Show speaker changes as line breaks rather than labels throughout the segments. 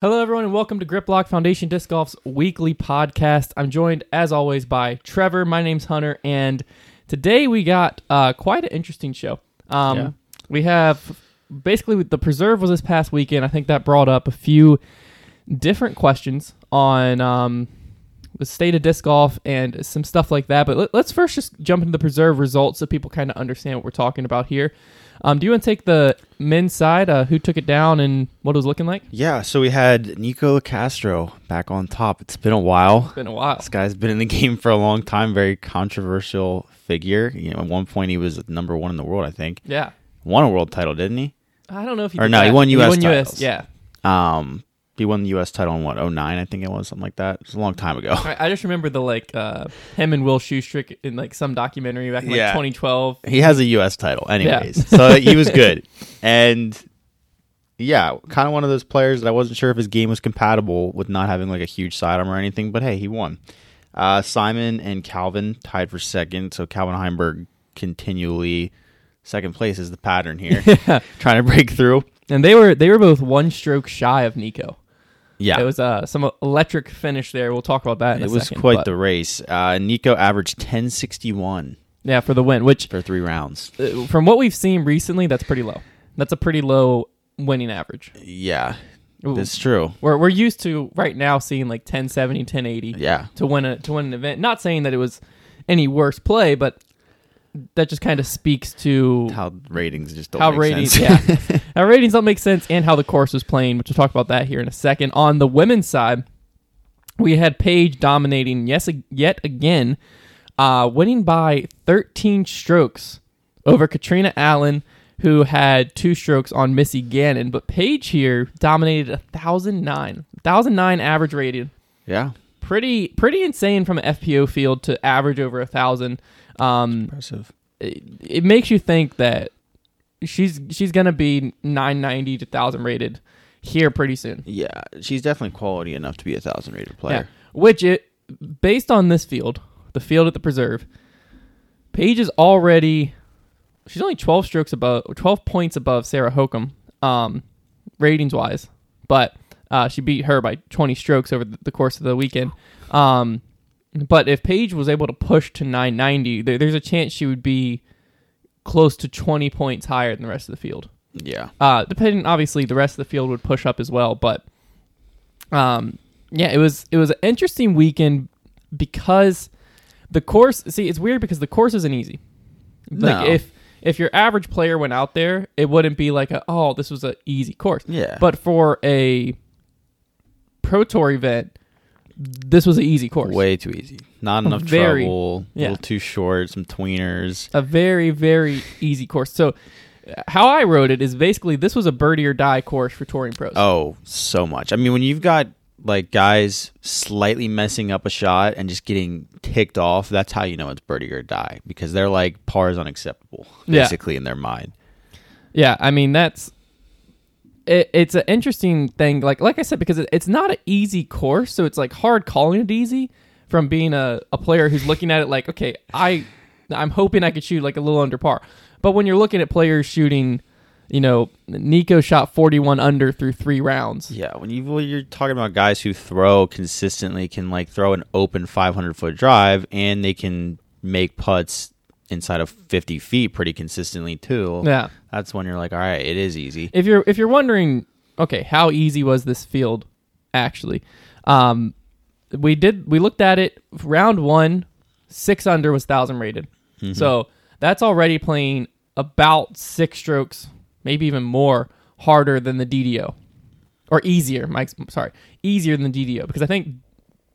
Hello, everyone, and welcome to Grip Locked Foundation Disc Golf's weekly podcast. I'm joined, as always, by Trevor. My name's Hunter, and today we got uh, quite an interesting show. Um,
Yeah.
We have basically the preserve was this past weekend. I think that brought up a few different questions on um, the state of disc golf and some stuff like that. But let, let's first just jump into the preserve results so people kind of understand what we're talking about here. Um, do you want to take the men's side? Uh, who took it down and what it was looking like?
Yeah, so we had Nikko Locastro back on top. It's been a while.
It's been a while.
This guy's been in the game for a long time. Very controversial figure. You know, at one point he was number one in the world. I think
Yeah.
won a world title, didn't he?
I don't know if he
Or no, he won US
US,
titles.
yeah.
Um, he won the U.S. title in what 09, I think it was something like that. It's a long time ago.
I, I just remember the like uh, him and Will Schusterick in like some documentary back in like
Yeah.
2012.
He has a U.S. title, anyways. so he was good, and yeah, kind of one of those players that I wasn't sure if his game was compatible with not having like a huge sidearm or anything. But hey, he won. Uh, Simon and Calvin tied for second, so Calvin Heimberg continually second place is the pattern here, trying to break through.
And they were they were both one stroke shy of Nikko.
Yeah,
It was uh, some electric finish there. We'll talk about that. In
it was
second,
quite
but-
the race. Uh, Nikko averaged ten sixty one
yeah for the win. Which
for three rounds.
uh, from what we've seen recently, that's pretty low. That's a pretty low winning average.
Yeah,
Ooh.
that's true.
We're we're used to right now seeing like 1070, 1080
Yeah,
to win a to win an event. Not saying that it was any worse play, but that just kind of speaks to
how ratings just don't
how
make
ratings
sense.
yeah. How ratings don't make sense and how the course was playing which we'll talk about that here in a second. On the women's side we had Paige dominating yes yet again uh, winning by 13 strokes over Katrina Allen who had two strokes on Missy Gannon. But Paige here dominated a 1009 1009 average rating
yeah.
pretty pretty insane from an FPO field to average over a thousand um,
Impressive.
it, it makes you think that she's she's gonna be 990 to 1000 rated here pretty soon
Yeah, she's definitely quality enough to be a thousand rated player.
which it based on this field the field at the preserve paige is already she's only 12 strokes above 12 points above sarah hokom um ratings wise but uh, she beat her by 20 strokes over the the course of the weekend um but if paige was able to push to 990 there, there's a chance she would be close to 20 points higher than the rest of the field
Yeah,
uh, depending, obviously, the rest of the field would push up as well. But, um, yeah, it was it was an interesting weekend because the course. See, it's weird because the course isn't easy. Like
No.
if if your average player went out there, it wouldn't be like a, oh this was an easy course.
yeah.
But for a pro tour event, this was an easy course.
way too easy. Not enough
Very-
trouble. A
yeah.
little too short. Some tweeners.
a very very easy course. So. How I wrote it is basically this was a birdie or die course for touring pros.
Oh, so much. I mean, when you've got like guys slightly messing up a shot and just getting ticked off, that's how you know it's birdie or die because they're like par is unacceptable,
Yeah.
basically in their mind.
Yeah, I mean that's it, it's an interesting thing. Like like I said, because it, it's not an easy course, so it's like hard calling it easy from being a, a player who's looking at it like, okay, I I'm hoping I could shoot like a little under par. But when you're looking at players shooting, you know, Nikko shot 41 under through three rounds.
Yeah, when you when you're talking about guys who throw consistently, can like throw an open 500 foot drive, and they can make putts inside of 50 feet pretty consistently too.
Yeah.
that's when you're like, all right, it is easy.
if you're if you're wondering, okay, how easy was this field actually? Um, we did we looked at it round one, six under was thousand rated, so that's already playing about six strokes, maybe even more harder than the DDO, or easier. Mike's sorry, easier than the DDO because I think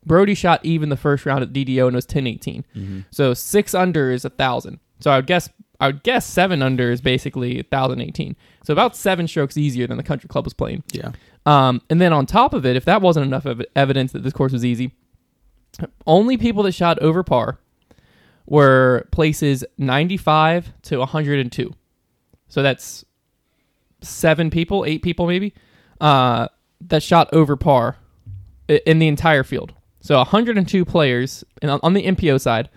Brodie shot even the first round at DDO and was 10-18. So six under is a thousand. So I would guess I would guess seven under is basically 1018. So about seven strokes easier than the country club was playing.
Yeah,
Um, and then on top of it, if that wasn't enough ev- evidence that this course was easy, only people that shot over par were places 95 to 102. So that's seven people, eight people maybe, uh, that shot over par in the entire field. So 102 players on the MPO side,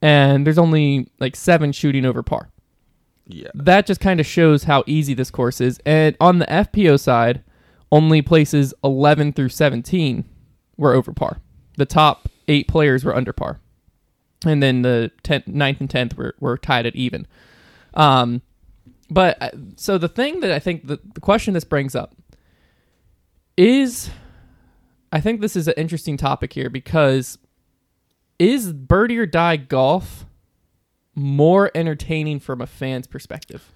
and there's only like seven shooting over par
yeah.
that just kind of shows how easy this course is. And on the FPO side, only places 11 through 17 were over par. The top eight players were under par. And then the 10th, 9th and 10th were, were tied at even. Um, but uh, so the thing that I think the, the question this brings up is I think this is an interesting topic here because is birdie or die golf more entertaining from a fan's perspective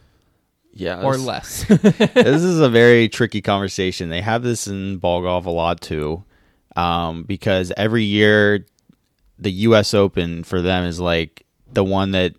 Yeah,
or less?
this is a very tricky conversation. They have this in ball golf a lot too, um, because every year the U.S. Open for them is like the one that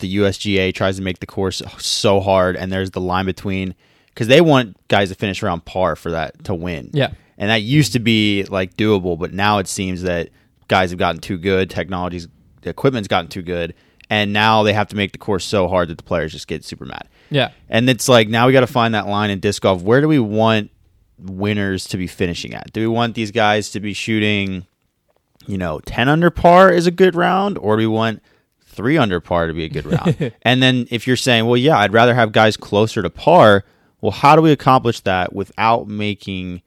the USGA tries to make the course so hard, and there's the line between because they want guys to finish around par for that to win.
yeah.
And that used to be like doable, but now it seems that guys have gotten too good, technology's the equipment's gotten too good, and now they have to make the course so hard that the players just get super mad.
Yeah.
And it's like now we got to find that line in disc golf. Where do we want winners to be finishing at? Do we want these guys to be shooting, you know, 10 under par is a good round, or do we want three under par to be a good round? and then if you're saying, well, yeah, I'd rather have guys closer to par, well, how do we accomplish that without making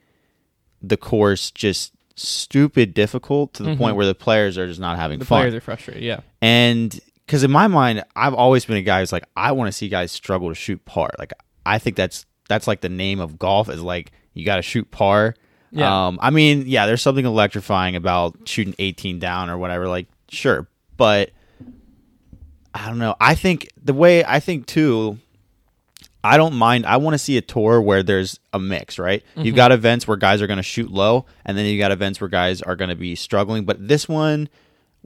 the course just stupid difficult to the point where the players are just not having
Mm-hmm. The
fun?
players are frustrated. Yeah.
And because in my mind, I've always been a guy who's like, I want to see guys struggle to shoot par. Like, I think that's that's like the name of golf is like you got to shoot par.
Yeah.
Um, I mean, yeah, there's something electrifying about shooting 18 down or whatever. Like, sure, but I don't know. I think the way I think too. I don't mind. I want to see a tour where there's a mix, right?
Mm-hmm.
You've got events where guys are going to shoot low, and then you got events where guys are going to be struggling. But this one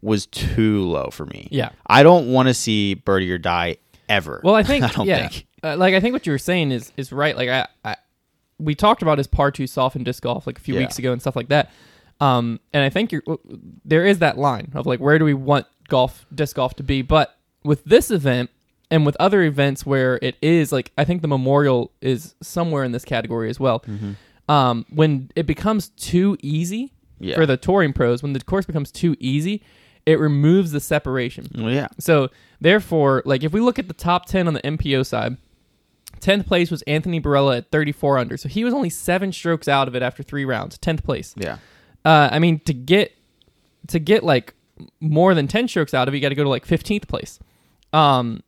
was too low for me.
Yeah.
I don't want to see birdie or die ever.
Well, I think
I don't
yeah,
think.
Uh, like I think what you were saying is is right. Like I, I we talked about his par two soft in disc golf like a few
Yeah.
weeks ago and stuff like that. Um, and I think you're there is that line of like where do we want golf disc golf to be? But with this event and with other events where it is like I think the Memorial is somewhere in this category as well.
Mm-hmm.
Um, when it becomes too easy
Yeah.
for the touring pros, when the course becomes too easy, it removes the separation.
Well, yeah.
So therefore, like if we look at the top ten on the MPO side, tenth place was Anthony Barela at 34 under. So he was only seven strokes out of it after three rounds. Tenth place.
Yeah.
Uh, I mean, to get to get like more than 10 strokes out of it, you got to go to like 15th place. Um,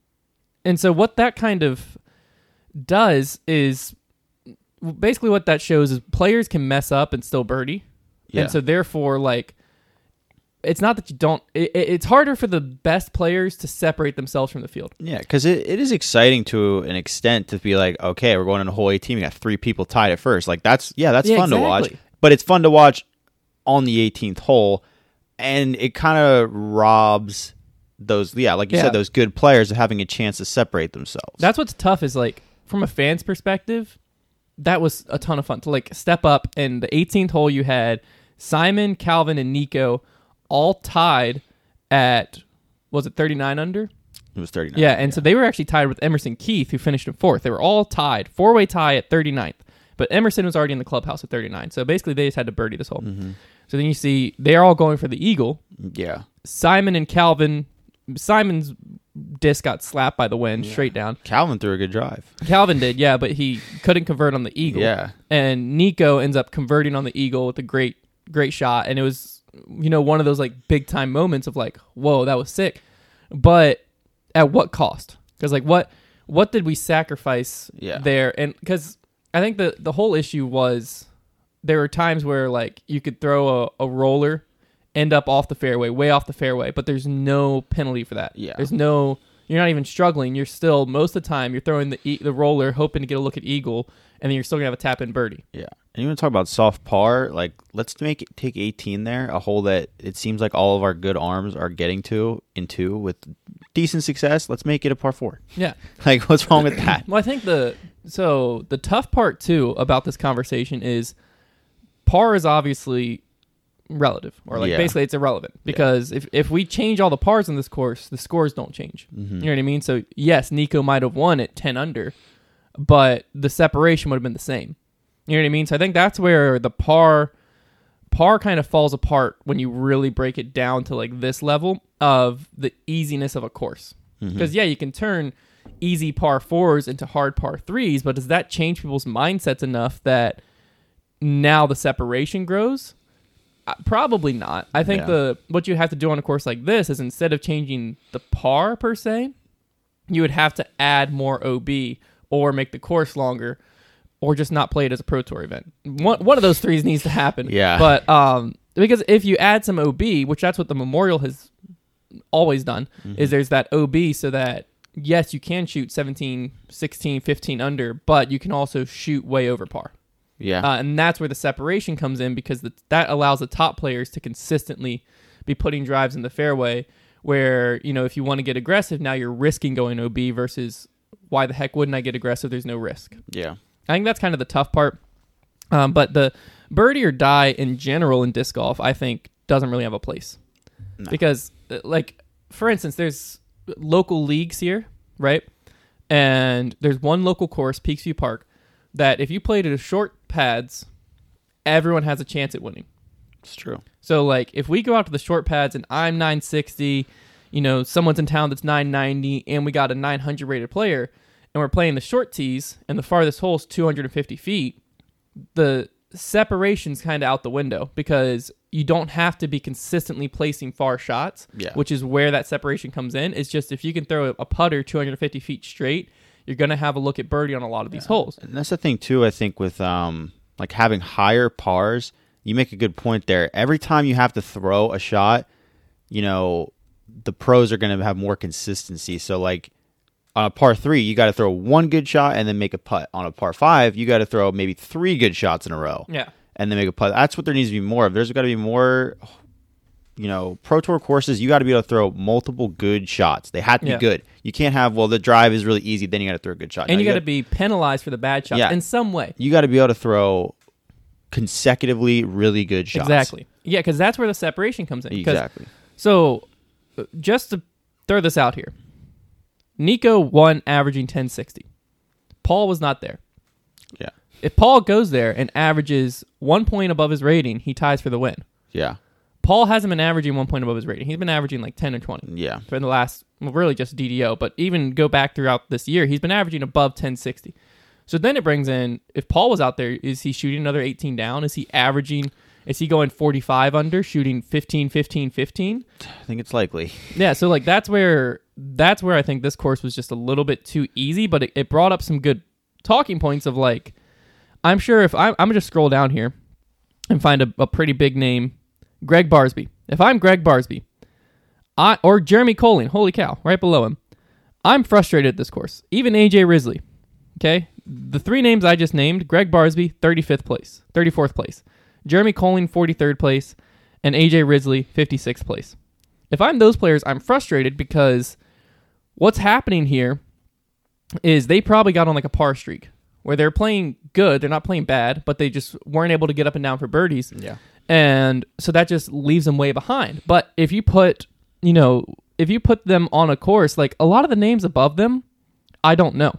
and so what that kind of does is basically what that shows is players can mess up and still birdie.
Yeah.
And so therefore, like, it's not that you don't. It, it- it's harder for the best players to separate themselves from the field.
Yeah, because it, it is exciting to an extent to be like, okay, we're going into hole 18. We got three people tied at first. Like, that's, yeah, that's
Yeah,
fun to watch. But it's fun to watch on the 18th hole. And it kind of robs those, yeah, like you
Yeah.
said, those good players having a chance to separate themselves.
That's what's tough is like from a fan's perspective, that was a ton of fun to like step up and the 18th hole you had Simon, Calvin, and Nikko all tied at was it 39 under?
it was 39.
Yeah, and so they were actually tied with Emerson Keith, who finished in fourth. They were all tied, four way tie at 39th. But Emerson was already in the clubhouse at 39. So basically, they just had to birdie this hole. Mm-hmm. So then you see they're all going for the eagle.
Yeah.
Simon and Calvin, Simon's disc got slapped by the wind straight down.
Calvin threw a good drive.
Calvin did, yeah, but he couldn't convert on the eagle.
Yeah.
And Nikko ends up converting on the eagle with a great, great shot. And it was, you know, one of those like big time moments of like, whoa, that was sick. But at what cost? Because like, what, what did we sacrifice
Yeah.
there? And because I think the the whole issue was there were times where like you could throw a, a roller, end up off the fairway, way off the fairway, but there's no penalty for that.
Yeah.
There's no you're not even struggling. You're still most of the time you're throwing the e- the roller, hoping to get a look at eagle, and then you're still gonna have a tap in birdie.
Yeah. And you want to talk about soft par? Like, let's make it take 18 there, a hole that it seems like all of our good arms are getting to in two with decent success. Let's make it a par four.
Yeah.
Like, what's wrong with that?
Well, I think the so the tough part too about this conversation is par is obviously relative, or like
Yeah.
basically it's irrelevant because if if we change all the pars in this course, the scores don't change.
Mm-hmm.
You know what I mean? So yes, Nikko might have won at ten under, but the separation would have been the same. You know what I mean? So I think that's where the par par kind of falls apart when you really break it down to like this level of the easiness of a course. Because yeah, you can turn easy par fours into hard par threes, but does that change people's mindsets enough that now the separation grows? Probably not. I think
Yeah.
the what you have to do on a course like this is instead of changing the par per se, you would have to add more OB or make the course longer or just not play it as a pro tour event. One one of those threes needs to happen.
Yeah.
But um because if you add some OB, which that's what the Memorial has always done, is there's that OB so that yes, you can shoot 17, 16, 15 under, but you can also shoot way over par.
Yeah.
Uh, and that's where the separation comes in because the, that allows the top players to consistently be putting drives in the fairway. Where, you know, if you want to get aggressive, now you're risking going OB versus why the heck wouldn't I get aggressive? There's no risk.
yeah.
I think that's kind of the tough part. Um, but the birdie or die in general in disc golf, I think, doesn't really have a place.
No.
Because, uh, like, for instance, there's local leagues here, right? And there's one local course, Peaksview Park, that if you played at a short pads, everyone has a chance at winning.
It's true.
So like if we go out to the short pads and I'm 960, you know, someone's in town that's 990 and we got a 900 rated player and we're playing the short tees and the farthest hole is 250 feet, the separation's kind of out the window because you don't have to be consistently placing far shots,
Yeah.
which is where that separation comes in. It's just if you can throw a putter 250 feet straight, you're going to have a look at birdie on a lot of these holes.
And that's the thing too. I think with um like having higher pars, you make a good point there. Every time you have to throw a shot, you know, the pros are going to have more consistency. So like on a par three, you got to throw one good shot and then make a putt. On a par five, you got to throw maybe three good shots in a row
Yeah.
and then make a putt. That's what there needs to be more of. There's got to be more. You know, pro tour courses, you got to be able to throw multiple good shots. They have to
Yeah.
be good. You can't have well, the drive is really easy, then you got to throw a good shot.
And
No,
you got to be penalized for the bad shots
Yeah.
in some way.
you got to be able to throw consecutively really good shots.
Exactly. Yeah, because that's where the separation comes in.
Exactly.
So, uh, just to throw this out here, Nikko won averaging 1060. Paul was not there.
Yeah.
If Paul goes there and averages one point above his rating, he ties for the win.
Yeah.
Paul hasn't been averaging one point above his rating. He's been averaging like 10 or 20
Yeah.
for the last, well, really just DDO, but even go back throughout this year, he's been averaging above 1060. So then it brings in if Paul was out there, is he shooting another 18 down? Is he averaging, is he going 45 under, shooting 15, 15, 15?
I think it's likely.
Yeah, so like that's where that's where I think this course was just a little bit too easy, but it, it brought up some good talking points of like I'm sure if I'm, I'm gonna just scroll down here and find a, a pretty big name, Greg Barsby. If I'm Greg Barsby, I or Jeremy Koling, holy cow, right below him, I'm frustrated at this course. Even AJ Risley, okay, the three names I just named: Greg Barsby, 35th place, 34th place, Jeremy Koling, 43rd place, and AJ Risley, 56th place. If I'm those players, I'm frustrated because what's happening here is they probably got on like a par streak where they're playing good, they're not playing bad, but they just weren't able to get up and down for birdies.
Yeah.
And so that just leaves them way behind. But if you put, you know, if you put them on a course, like a lot of the names above them, I don't know.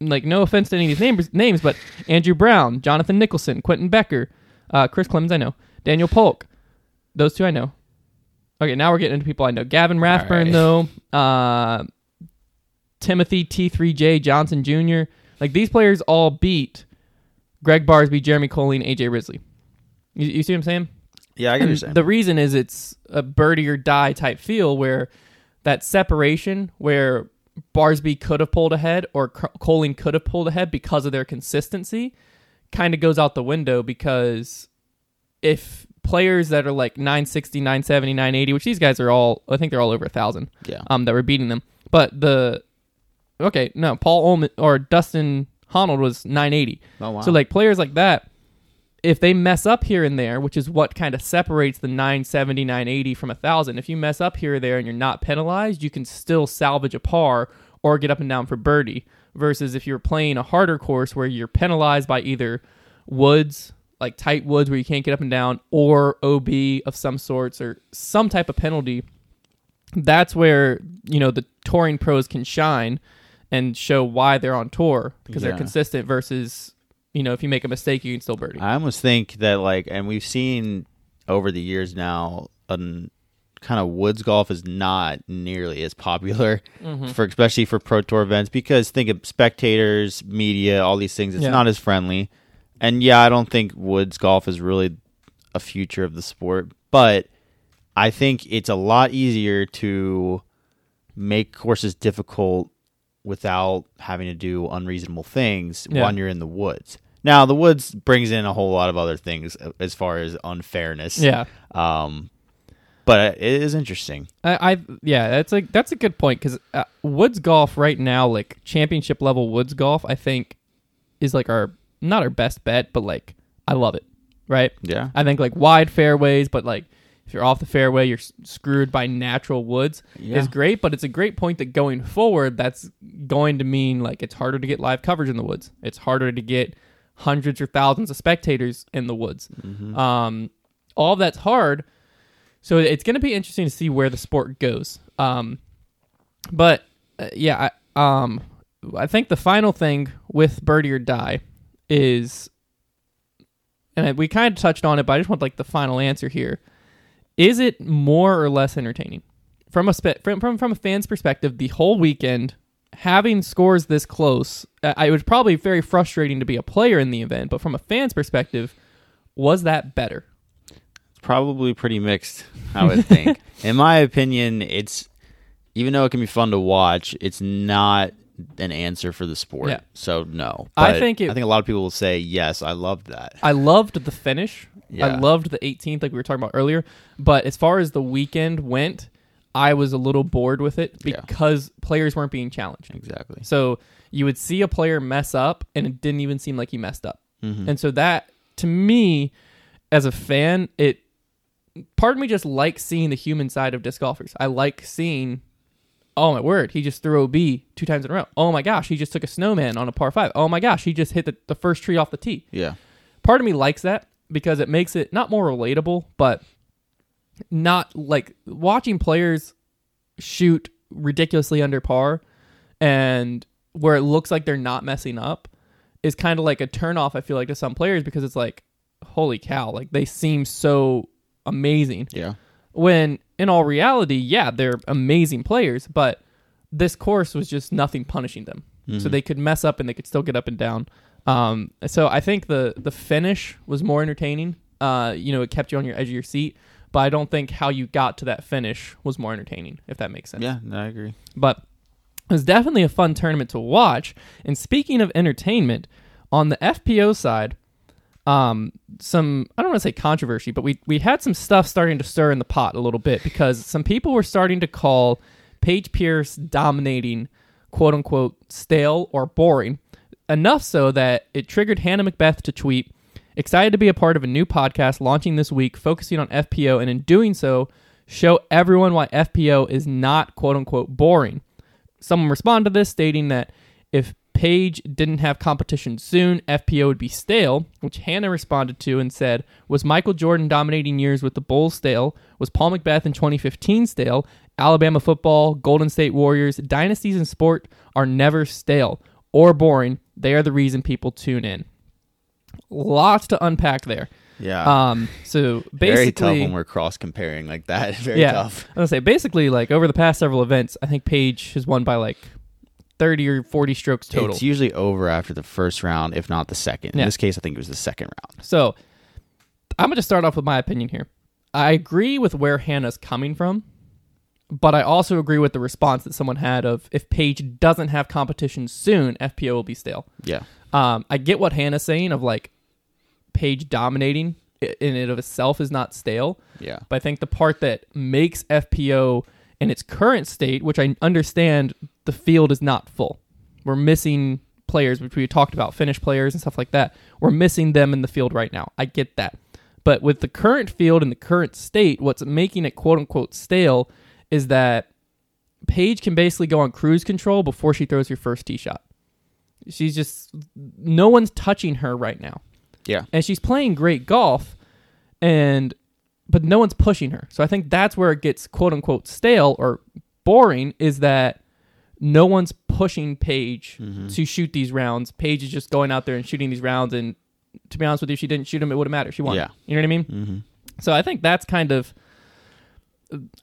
Like, no offense to any of these names, names, but Andrew Brown, Jonathan Nicholson, Quentin Becker, uh, Chris Clemens, I know, Daniel Polk, those two I know. Okay, now we're getting into people I know. Gavin Rathbun, though, uh, Timothy T3J Johnson Jr. Like these players all beat Greg Barsby, Jeremy Koling, AJ Risley. You, you see what I'm saying?
Yeah, I get what you're saying.
the reason is it's a birdie or die type feel where that separation where Barsby could have pulled ahead or Koling could have pulled ahead because of their consistency kind of goes out the window because if players that are like 960, 970, 980, which these guys are all, I think they're all over a thousand
yeah.
um, that were beating them. But the okay, no, Paul Ullman or Dustin Honnold was 980.
Oh wow.
So like players like that, if they mess up here and there, which is what kind of separates the 970, 980 from a thousand. If you mess up here or there and you're not penalized, you can still salvage a par or get up and down for birdie. Versus if you're playing a harder course where you're penalized by either woods, like tight woods where you can't get up and down, or OB of some sorts or some type of penalty. That's where you know the touring pros can shine and show why they're on tour because they're consistent versus you know if you make a mistake you can still birdie.
I almost think that like, and we've seen over the years now, um, kind of woods golf is not nearly as popular
Mm-hmm.
for especially for pro tour events because think of spectators, media, all these things. It's
Yeah.
not as friendly. And yeah, I don't think woods golf is really a future of the sport, but I think it's a lot easier to make courses difficult without having to do unreasonable things
Yeah.
when you're in the woods. Now, the woods brings in a whole lot of other things as far as unfairness.
Yeah.
Um, but it is interesting.
I, I yeah, that's like that's a good point because uh, woods golf right now, like championship level woods golf, I think is like our not our best bet, but like I love it. Right?
Yeah.
I think like wide fairways, but like if you're off the fairway, you're screwed by natural woods.
Yeah.
Is great, but it's a great point that going forward, that's going to mean like it's harder to get live coverage in the woods. It's harder to get hundreds or thousands of spectators in the woods. Um, all that's hard. So it's going to be interesting to see where the sport goes. Um, but uh, yeah, I, um, I think the final thing with Birdie or Die is, and we kind of touched on it, but I just want like the final answer here. Is it more or less entertaining from a spe- from, from from a fan's perspective? The whole weekend having scores this close, uh, it was probably very frustrating to be a player in the event. But from a fan's perspective, was that better?
It's probably pretty mixed i would think in my opinion it's even though it can be fun to watch it's not an answer for the sport
Yeah.
so no
I think it-
i think a lot of people will say yes i loved that
I loved the finish. I loved the 18th, like we were talking about earlier. But as far as the weekend went, I was a little bored with it
Yeah.
because players weren't being challenged.
exactly
So you would see a player mess up, and it didn't even seem like he messed up.
Mm-hmm.
And so that, to me, as a fan, it part of me just likes seeing the human side of disc golfers. I like seeing. Oh my word! He just threw OB two times in a row. Oh my gosh! He just took a snowman on a par five. Oh my gosh! He just hit the, the first tree off the tee
yeah
part of me likes that because it makes it not more relatable, but not like watching players shoot ridiculously under par and where it looks like they're not messing up is kind of like a turnoff, I feel like, to some players because it's like, holy cow, like they seem so amazing.
yeah
When in all reality, yeah, they're amazing players, but this course was just nothing punishing them. So they could mess up and they could still get up and down. Um, so I think the the finish was more entertaining. Uh, you know, it kept you on your edge of your seat, but I don't think how you got to that finish was more entertaining, if that makes sense.
yeah no, i agree
But it was definitely a fun tournament to watch. And speaking of entertainment, on the FPO side, um, some I don't want to say controversy, but we we had some stuff starting to stir in the pot a little bit because some people were starting to call Paige Pierce dominating quote unquote stale or boring. Enough so that it triggered Hannah McBeth to tweet, excited to be a part of a new podcast launching this week focusing on FPO and in doing so, show everyone why FPO is not quote unquote boring. Someone responded to this stating that if Paige didn't have competition soon, FPO would be stale, which Hannah responded to and said, Was Michael Jordan dominating years with the Bulls stale? Was Paul McBeth in 2015 stale? Alabama football, Golden State Warriors, dynasties in sport are never stale or boring. They are the reason people tune in. Lots to unpack there.
yeah
Um, so
very tough
basically,
when we're cross comparing like that very
yeah,
tough
I was gonna say basically like over the past several events, I think Paige has won by like thirty or forty strokes total.
it's usually over after the first round if not the second
Yeah.
in this case i think it was the second round
So I'm going to start off with my opinion here. I agree with where Hannah's coming from, but I also agree with the response that someone had of if Paige doesn't have competition soon, FPO will be stale.
yeah
Um, I get what Hannah's saying of like Paige dominating in and of itself is not stale.
yeah
But I think the part that makes FPO in its current state, which I understand the field is not full. We're missing players, which we talked about, finished players and stuff like that. We're missing them in the field right now. I get that. But with the current field and the current state, what's making it quote unquote stale is that Paige can basically go on cruise control before she throws her first tee shot. She's just no one's touching her right now
yeah
and she's playing great golf and but no one's pushing her so i think that's where it gets quote unquote stale or boring is that no one's pushing Paige to shoot these rounds. Paige is just going out there and shooting these rounds, and to be honest with you, if she didn't shoot them, it wouldn't matter. She won.
Yeah.
You know what I mean?
mm-hmm.
So I think that's kind of.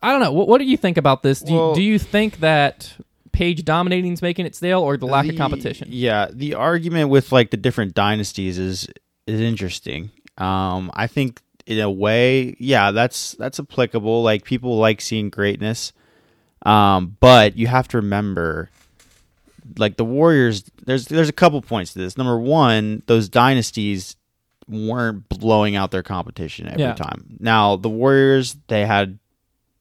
I don't know. What, what do you think about this? Do,
Well-
you, do you think that Paige dominating is making it stale, or the lack of competition?
Yeah, the argument with like the different dynasties is is interesting. Um, I think in a way, yeah, that's that's applicable. Like people like seeing greatness, um, but you have to remember, like the Warriors. There's there's a couple points to this. Number one, those dynasties weren't blowing out their competition every
Yeah.
time. Now the Warriors, they had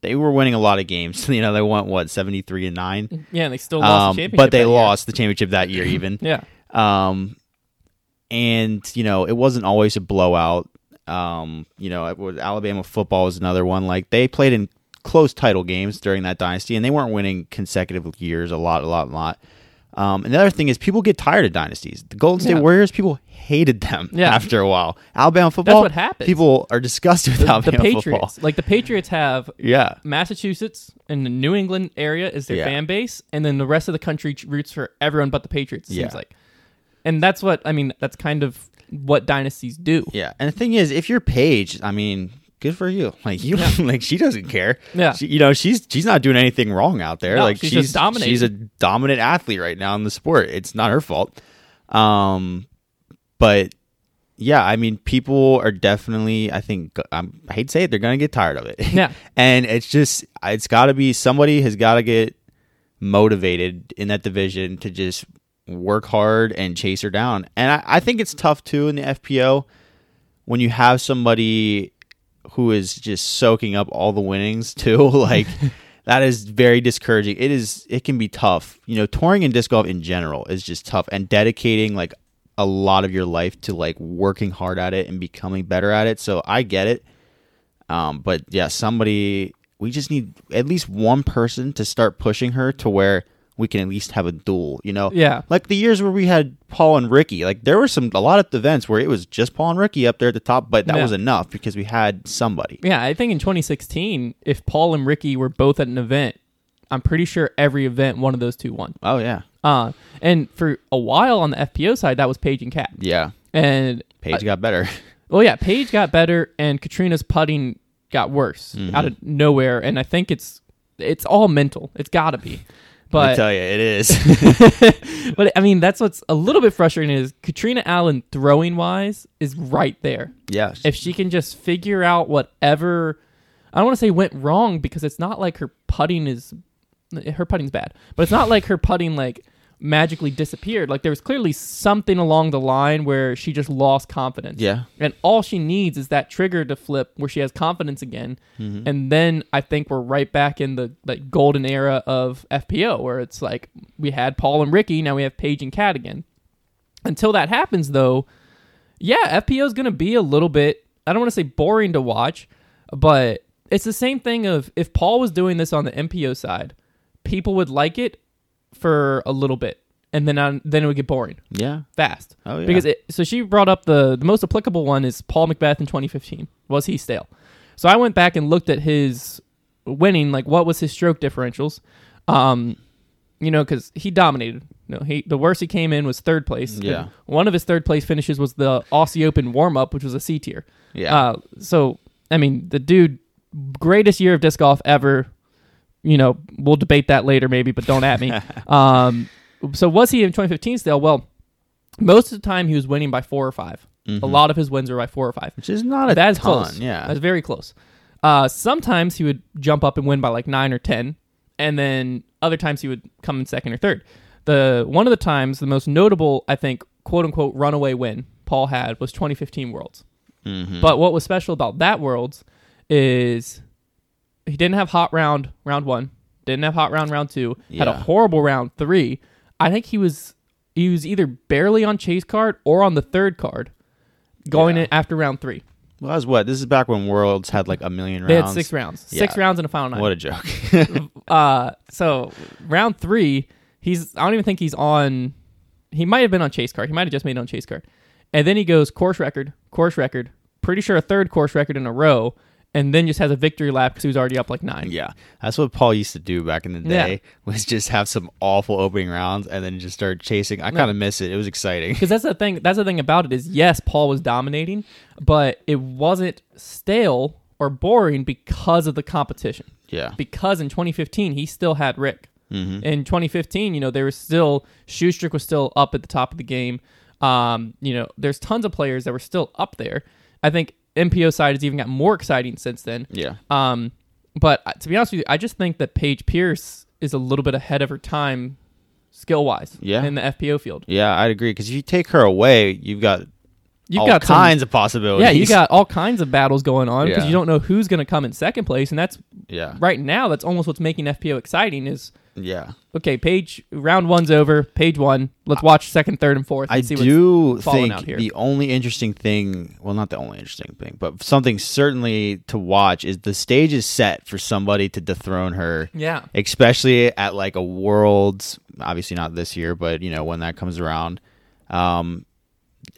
they were winning a lot of games. You know, they went what seventy three and nine,
Yeah, and they still lost
um,
the championship.
but they
that year.
lost the championship that year even.
Yeah.
Um, and you know, it wasn't always a blowout. Um, you know, it was Alabama football was another one. Like they played in close title games during that dynasty, and they weren't winning consecutive years a lot, a lot, a lot. Um, and the other thing is, people get tired of dynasties. The Golden State
Yeah.
Warriors, people hated them
Yeah.
after a while. Alabama football, that's
what happens.
People are disgusted with
The, the
Alabama
Patriots,
football.
like the Patriots, have
Yeah,
Massachusetts and the New England area is their
Yeah.
fan base, and then the rest of the country roots for everyone but the Patriots. It seems like, and that's what I mean. That's kind of what dynasties do.
yeah. And the thing is, if you're Paige, I mean, good for you. Like you, like she doesn't care.
Yeah.
She, you know, she's she's not doing anything wrong out there.
No,
like
she's
she's. She's a dominant athlete right now in the sport. It's not her fault. Um, but yeah, I mean, people are definitely. I think I'm, I hate to say it, they're gonna get tired of it.
Yeah.
and it's just it's got to be somebody has got to get motivated in that division to just work hard and chase her down. And I, I think it's tough too in the FPO when you have somebody who is just soaking up all the winnings too. like that is very discouraging. It is. It can be tough. You know, touring and disc golf in general is just tough, and dedicating like a lot of your life to like working hard at it and becoming better at it. So I get it. Um, but yeah, somebody we just need at least one person to start pushing her to where we can at least have a duel, you know?
Yeah.
Like the years where we had Paul and Ricky, like there were some a lot of events where it was just Paul and Ricky up there at the top, but that
Yeah.
was enough because we had somebody.
Yeah, I think in 2016, if Paul and Ricky were both at an event, I'm pretty sure every event one of those two won.
Oh yeah.
Uh, and for a while on the FPO side, that was Paige and Kat.
Yeah.
And
Paige got better.
well, yeah, Paige got better, and Katrina's putting got worse
Mm-hmm.
out of nowhere. And I think it's it's all mental. It's got to be.
I
But
tell you, it is.
but I mean, that's what's a little bit frustrating is Katrina Allen throwing wise is right there.
yeah.
if she can just figure out whatever I don't want to say went wrong because it's not like her putting is her putting's bad, but it's not like her putting like magically disappeared. Like there was clearly something along the line where she just lost confidence.
Yeah.
And all she needs is that trigger to flip where she has confidence again.
Mm-hmm.
And then I think we're right back in the like golden era of FPO where it's like we had Paul and Ricky, now we have Paige and Kat again. Until that happens though, yeah, FPO is going to be a little bit, I don't want to say boring to watch, but it's the same thing of if Paul was doing this on the MPO side, people would like it for a little bit and then on, then it would get boring
Yeah.
fast.
Oh, yeah.
Because it, so she brought up the the most applicable one is Paul McBeth in 2015. Was he stale? So I went back and looked at his winning, like what was his stroke differentials? Um, you know, because he dominated. Know, he the worst he came in was third place.
Yeah.
And One of his third place finishes was the Aussie Open warm up, which was a C tier.
Yeah.
Uh, so I mean, the dude, greatest year of disc golf ever. You know, we'll debate that later, maybe, but don't at me. um, so was he in 2015 still? Well, most of the time he was winning by four or 5 A lot of his wins were by four or five.
Which is not a
That's close.
Yeah.
that's very close. Uh, sometimes he would jump up and win by like nine or ten, and then other times he would come in second or third. The one of the times, the most notable, I think, quote unquote runaway win Paul had was 2015 Worlds.
Mhm.
But what was special about that Worlds is he didn't have hot round round one, didn't have hot round round two, had a
Yeah.
horrible round three. I think he was he was either barely on chase card or on the third card, going
Yeah.
in after round three.
Well, that was what? This is back when Worlds had like a million rounds.
They had six rounds, six
Yeah.
rounds in a final nine.
What a joke.
uh, so round three, he's I don't even think he's on. He might have been on chase card. He might have just made it on chase card, and then he goes course record, course record. Pretty sure a third course record in a row, and then just has a victory lap because he was already up like nine.
yeah. That's what Paul used to do back in the day. Yeah. Was just have some awful opening rounds and then just start chasing. I kind of miss it. It was exciting.
Because that's the thing. That's the thing about it is yes, Paul was dominating, but it wasn't stale or boring because of the competition.
Yeah.
because in 2015 he still had Rick.
Mhm.
In 2015, you know, there was still Schusterick was still up at the top of the game. Um, you know, there's tons of players that were still up there. I think MPO side has even got more exciting since then.
Yeah.
Um, but uh, to be honest with you, I just think that Paige Pierce is a little bit ahead of her time, skill wise.
Yeah.
In the FPO field,
Yeah, I'd agree. Because if you take her away, you've got
you've
all
got some-
kinds of possibilities.
yeah, you got all kinds of battles going on because
Yeah.
you don't know who's going to come in second place, and that's
yeah,
right now. That's almost what's making FPO exciting. Is
yeah.
okay, paige round one's over. Paige one. Let's watch second, third, and fourth. And
I
see
do think the only interesting thing, well, not the only interesting thing, but something certainly to watch is the stage is set for somebody to dethrone her,
Yeah.
especially at like a world's, obviously not this year, but you know when that comes around. Um,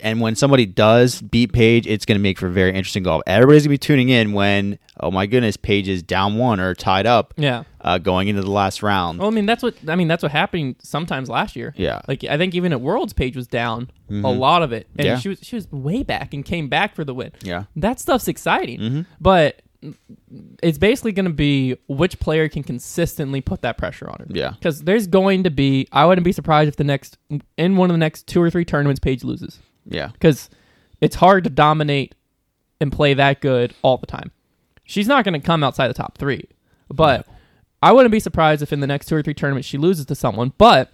and when somebody does beat Paige, it's going to make for very interesting golf. Everybody's going to be tuning in when, oh my goodness, Paige is down one or tied up,
Yeah.
uh, going into the last round.
Well, I mean, that's what I mean. That's what happened sometimes last year.
Yeah.
Like I think even at Worlds, Paige was down a lot of it, and
Yeah.
she was she was way back and came back for the win.
Yeah.
That stuff's exciting,
Mm-hmm.
but it's basically going to be which player can consistently put that pressure on her.
Yeah.
Because there's going to be, I wouldn't be surprised if the next in one of the next two or three tournaments, Paige loses
Yeah.
because it's hard to dominate and play that good all the time. She's not going to come outside the top three, but I wouldn't be surprised if in the next two or three tournaments she loses to someone. But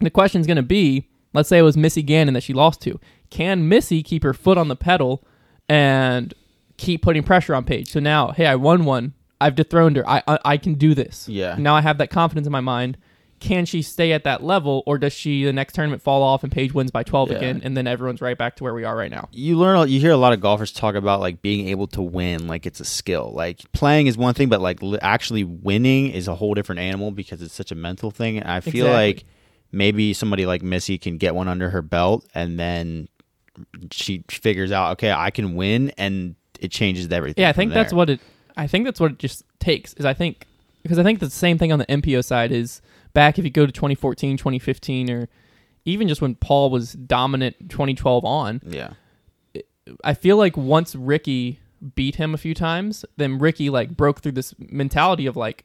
the question is going to be let's say it was Missy Gannon that she lost to. Can Missy keep her foot on the pedal and keep putting pressure on Paige? So now, hey, I won one. I've dethroned her. I, I, I can do this.
Yeah.
Now I have that confidence in my mind. Can she stay at that level, or does she the next tournament fall off and Paige wins by twelve
Yeah.
again, and then everyone's right back to where we are right now?
you learn you hear a lot of golfers talk about like being able to win like it's a skill like playing is one thing but like li- actually winning is a whole different animal because it's such a mental thing and i feel
Exactly.
like maybe somebody like missy can get one under her belt and then she figures out okay i can win and it changes everything
Yeah, I think that's what it. I think that's what it just takes. Is I think because I think the same thing on the MPO side is back if you go to 2014, 2015, or even just when Paul was dominant 2012 on.
yeah
I feel like once Ricky beat him a few times, then Ricky like broke through this mentality of like,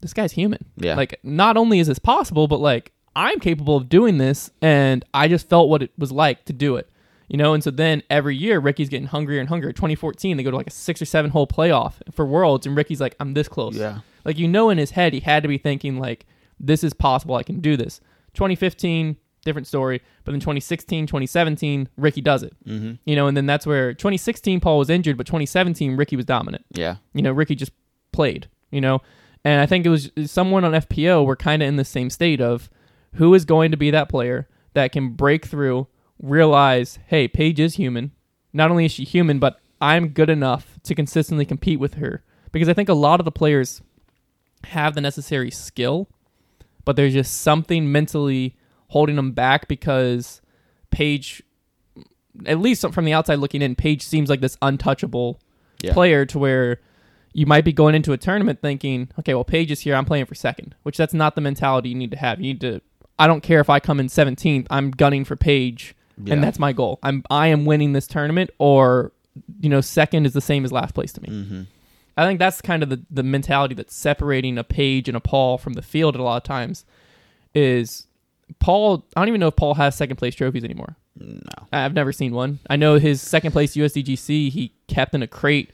this guy's human.
Yeah.
Like not only is this possible, but like I'm capable of doing this, and I just felt what it was like to do it. You know, and so then every year Ricky's getting hungrier and hungrier. 2014, they go to like a six or seven hole playoff for Worlds, and Ricky's like, I'm this close.
Yeah.
Like you know, in his head, he had to be thinking like, this is possible. I can do this. 2015, different story. But then 2016, 2017, Ricky does it.
mm-hmm.
You know, and then that's where 2016 Paul was injured, but 2017 Ricky was dominant.
yeah
You know, Ricky just played. You know, and I think it was someone on FPO. We're kind of in the same state of who is going to be that player that can break through, realize, hey, Paige is human. Not only is she human, but I'm good enough to consistently compete with her. Because I think a lot of the players have the necessary skill, but there's just something mentally holding them back because Paige, at least from the outside looking in, Paige seems like this untouchable
Yeah.
player to where you might be going into a tournament thinking, okay, well, Paige is here, I'm playing for second, which that's not the mentality you need to have. You need to, I don't care if I come in 17th, I'm gunning for Paige,
Yeah.
and that's my goal. I'm, I am winning this tournament, or, you know, second is the same as last place to me.
mm-hmm.
I think that's kind of the, the mentality that's separating a Paige and a Paul from the field at a lot of times is Paul. I don't even know if Paul has second place trophies anymore.
no
I've never seen one. I know his second place USDGC he kept in a crate,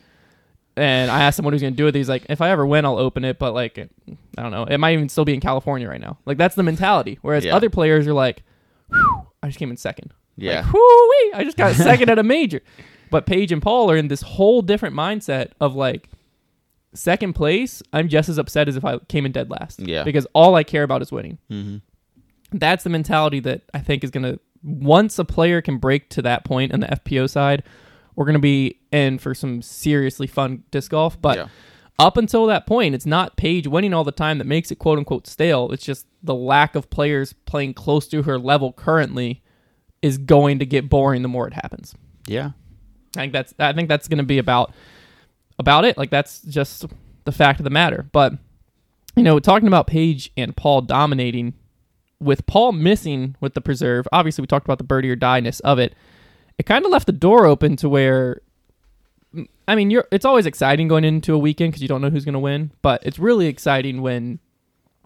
and I asked him what he was going to do with it. He's like, if I ever win, I'll open it, but like, I don't know. It might even still be in California right now. Like that's the mentality. Whereas
Yeah.
other players are like, I just came in second.
yeah
Like, I just got second at a major. But Paige and Paul are in this whole different mindset of like second place. I'm just as upset as if I came in dead last.
Yeah.
Because all I care about is winning.
mm-hmm.
That's the mentality that I think is going to once a player can break to that point on the FPO side, we're going to be in for some seriously fun disc golf. But
Yeah.
up until that point, it's not Paige winning all the time that makes it quote unquote stale. It's just the lack of players playing close to her level currently is going to get boring the more it happens.
yeah
I think that's I think that's going to be about about it. Like that's just the fact of the matter. But you know, talking about Paige and Paul dominating with Paul missing with the preserve. Obviously, we talked about the birdie or die ness of it. It kind of left the door open to where I mean, you're it's always exciting going into a weekend because you don't know who's going to win, but it's really exciting when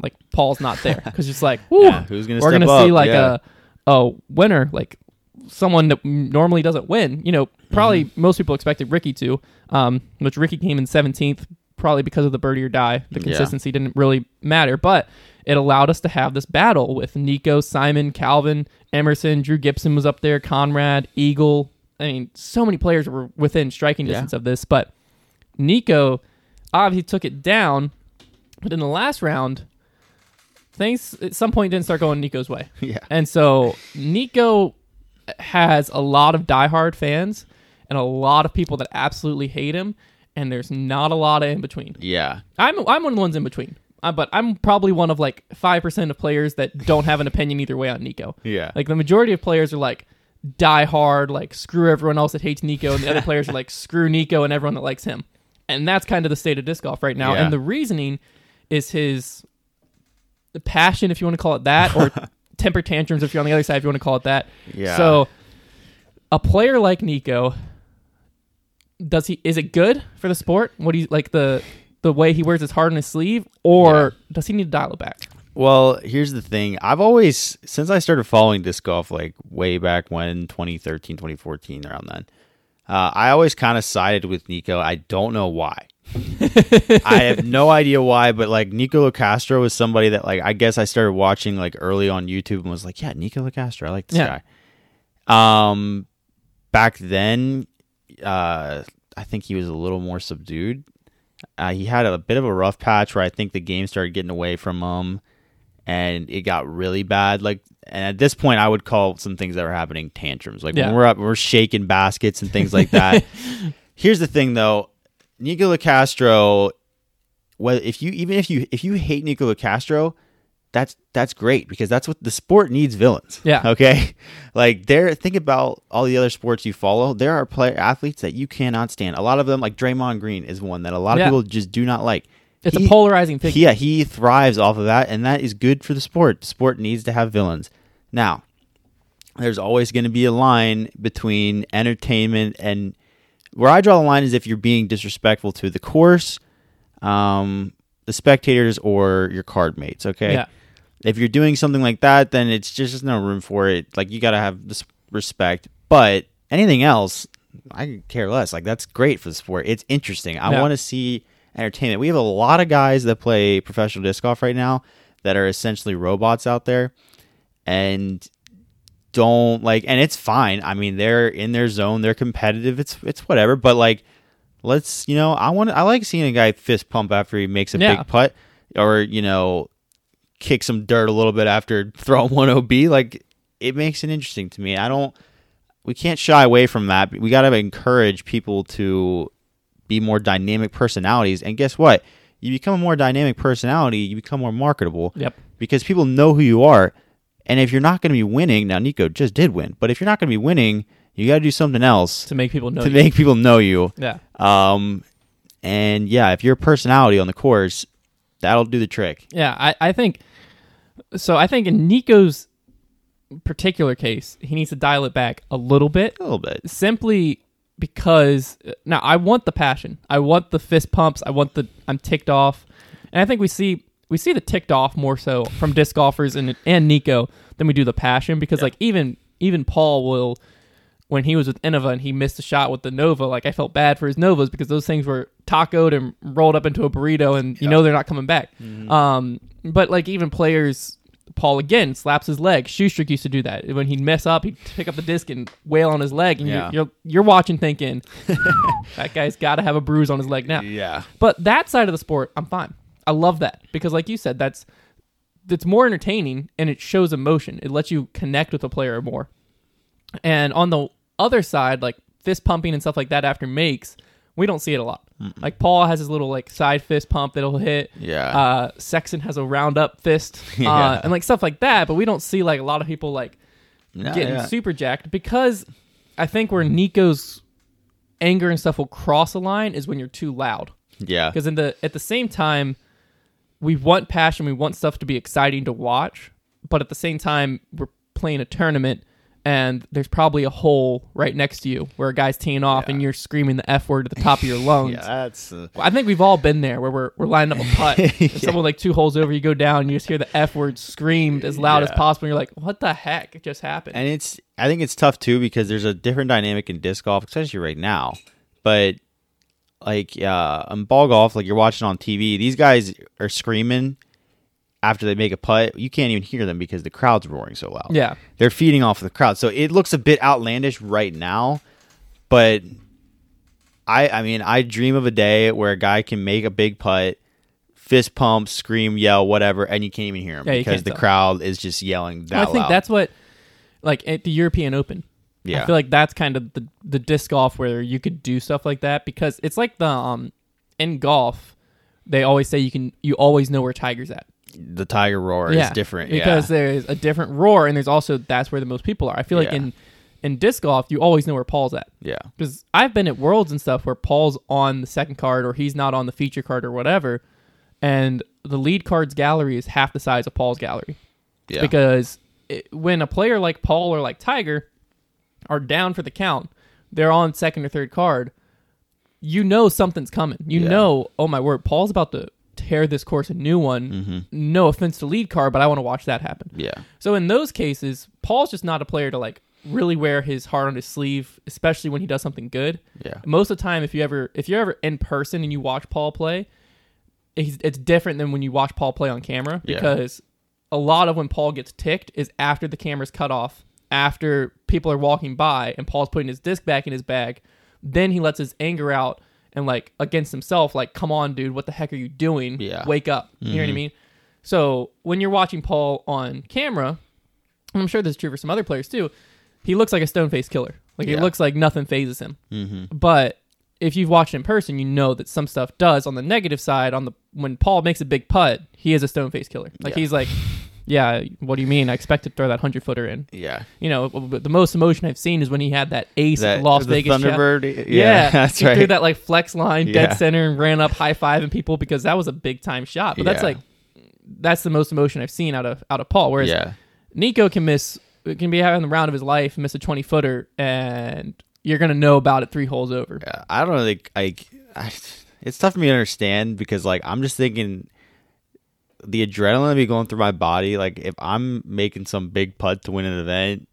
like Paul's not there because it's like,
Yeah, who's gonna
we're gonna see like
Yeah.
a a winner like someone that normally doesn't win. You know, probably most people expected Ricky to, um, which Ricky came in 17th, probably because of the birdie or die. The
Yeah.
consistency didn't really matter, but it allowed us to have this battle with Nikko, Simon, Calvin, Emerson, Drew Gibson was up there, Conrad, Eagle. I mean, so many players were within striking
Yeah.
distance of this, but Nikko obviously took it down. But in the last round, things at some point didn't start going Nikko's way.
Yeah.
And so Nikko has a lot of diehard fans and a lot of people that absolutely hate him, and there's not a lot of in between.
Yeah.
I'm I'm one of the ones in between, uh, but I'm probably one of like five percent of players that don't have an opinion either way on Nikko.
Yeah.
Like the majority of players are like die hard, like screw everyone else that hates Nikko, and the other players are like screw Nikko and everyone that likes him. And that's kind of the state of disc golf right now.
Yeah.
And the reasoning is his passion, if you want to call it that, or temper tantrums, if you're on the other side, if you want to call it that.
Yeah.
So, a player like Nikko, does he is it good for the sport? What do you like the the way he wears his heart on his sleeve, or does he need to dial it back?
Well, here's the thing. I've always, since I started following disc golf, like way back when, 2013, 2014, around then, uh, I always kind of sided with Nikko. I don't know why. I have no idea why, but like Nikko Locastro was somebody that like I guess I started watching like early on YouTube and was like, yeah, Nikko Locastro, I like this
Yeah.
guy. Um, back then, uh, I think he was a little more subdued. Uh, he had a bit of a rough patch where I think the game started getting away from him, and it got really bad. Like, and at this point, I would call some things that were happening tantrums. Like
Yeah.
when we're up, we're shaking baskets and things like that. Here's the thing, though, Nikko Locastro. Well, if you even if you if you hate Nikko Locastro, that's that's great because that's what the sport needs villains.
Yeah.
Okay. Like there think about all the other sports you follow. There are player athletes that you cannot stand. A lot of them like Draymond Green is one that a lot of
Yeah.
people just do not like.
It's
He-
a polarizing thing.
Yeah, he thrives off of that and that is good for the sport. The sport needs to have villains. Now, there's always going to be a line between entertainment and where I draw the line is if you're being disrespectful to the course, um, the spectators, or your card mates. Okay,
Yeah.
If you're doing something like that, then it's just there's no room for it. Like you got to have this respect. But anything else, I care less. Like that's great for the sport. It's interesting. I
Yeah.
want to see entertainment. We have a lot of guys that play professional disc golf right now that are essentially robots out there, and don't like. And it's fine. I mean, they're in their zone. They're competitive. It's it's whatever. But like, let's you know, I want. I like seeing a guy fist pump after he makes a
Yeah.
big putt, or you know, kick some dirt a little bit after throwing one OB. Like it makes it interesting to me. I don't. We can't shy away from that. We got to encourage people to be more dynamic personalities. And guess what? You become a more dynamic personality, you become more marketable
Yep.
because people know who you are. And if you're not going to be winning, now Nikko just did win, but if you're not going to be winning, you got to do something else
To make people know.
to
you.
make people know you.
yeah.
Um, and yeah, if you're personality on the course, that'll do the trick.
Yeah, I, I think so. I think in Nikko's particular case, he needs to dial it back a little bit,
A little bit.
simply because now I want the passion, I want the fist pumps, I want the I'm ticked off, and I think we see we see the ticked off more so from disc golfers and and Nikko than we do the passion because like even even Paul will. When he was with Innova and he missed a shot with the Nova, like I felt bad for his Novas because those things were tacoed and rolled up into a burrito, and you know they're not coming back. Um, but like even players, Paul again slaps his leg. Schusterick used to do that when he'd mess up, he'd pick up the disc and wail on his leg, and
Yeah.
you're, you're you're watching thinking that guy's got to have a bruise on his leg now.
Yeah.
But that side of the sport, I'm fine. I love that because, like you said, that's that's more entertaining and it shows emotion. It lets you connect with a player more. And on the other side, like fist pumping and stuff like that after makes, we don't see it a lot. Like Paul has his little like side fist pump that'll hit.
Yeah.
Uh, Sexton has a round up fist, uh,
Yeah.
and like stuff like that. But we don't see like a lot of people like
No,
getting
yeah.
super jacked because I think where Nikko's anger and stuff will cross a line is when you're too loud.
Yeah.
Because in the at the same time, we want passion, we want stuff to be exciting to watch, but at the same time, we're playing a tournament, and there's probably a hole right next to you where a guy's teeing off
Yeah.
and you're screaming the f word at the top of your lungs.
Yeah, that's uh,
I think we've all been there where we're, we're lining up a putt. and
Yeah.
someone like two holes over, you go down, and you just hear the F word screamed as loud as possible. And you're like, what the heck just happened?
and it's I think it's tough too because there's a different dynamic in disc golf, especially right now. But like uh in ball golf, like you're watching on TV, these guys are screaming after they make a putt. You can't even hear them because the crowd's roaring so loud.
yeah.
They're feeding off the crowd. So it looks a bit outlandish right now, but I I mean, I dream of a day where a guy can make a big putt, fist pump, scream, yell, whatever, and you can't even hear him
Yeah,
because the
tell.
crowd is just yelling that
I think
loud.
that's what, like at the European Open,
yeah.
I feel like that's kind of the, the disc golf where you could do stuff like that because it's like the, um, in golf, they always say you can, you always know where Tiger's at.
The tiger roar is different.
because
yeah.
there's a different roar and there's also that's where the most people are. I feel like
Yeah.
in in disc golf you always know where Paul's at
yeah.
because I've been at worlds and stuff where Paul's on the second card or he's not on the feature card or whatever, and the lead cards gallery is half the size of Paul's gallery
Yeah.
because it, when a player like Paul or like Tiger are down for the count, they're on second or third card. You know something's coming. You
Yeah.
know, oh my word, Paul's about to tear this course a new one.
Mm-hmm.
No offense to lead card, but I want to watch that happen.
yeah.
So in those cases, Paul's just not a player to like really wear his heart on his sleeve, especially when he does something good.
Yeah.
Most of the time, if you ever if you're ever in person and you watch Paul play, it's, it's different than when you watch Paul play on camera
Yeah.
because a lot of when Paul gets ticked is after the camera's cut off, after people are walking by, and Paul's putting his disc back in his bag. Then he lets his anger out and like against himself, like, "Come on, dude, what the heck are you doing?
Yeah.
Wake up!" You know what I mean? So when you're watching Paul on camera, and I'm sure this is true for some other players too, he looks like a stone faced killer. Like he
Yeah.
looks like nothing phases him.
Mm-hmm.
But if you've watched in person, you know that some stuff does on the negative side. On the when Paul makes a big putt, he is a stone faced killer. Like
Yeah.
he's like, yeah, what do you mean? I expect to throw that hundred footer in.
Yeah.
You know, the most emotion I've seen is when he had that ace
That
at Las Vegas.
Thunderbird. Yeah,
Yeah,
that's
he
right.
threw that like flex line dead
Yeah.
center and ran up high fiving people because that was a big time shot. But that's
Yeah.
like that's the most emotion I've seen out of out of Paul. Whereas
yeah.
Nikko can miss can be having the round of his life, miss a twenty footer, and you're gonna know about it three holes over.
Yeah, I don't. Like, I, I, it's tough for me to understand because, like, I'm just thinking the adrenaline be going through my body. Like, if I'm making some big putt to win an event,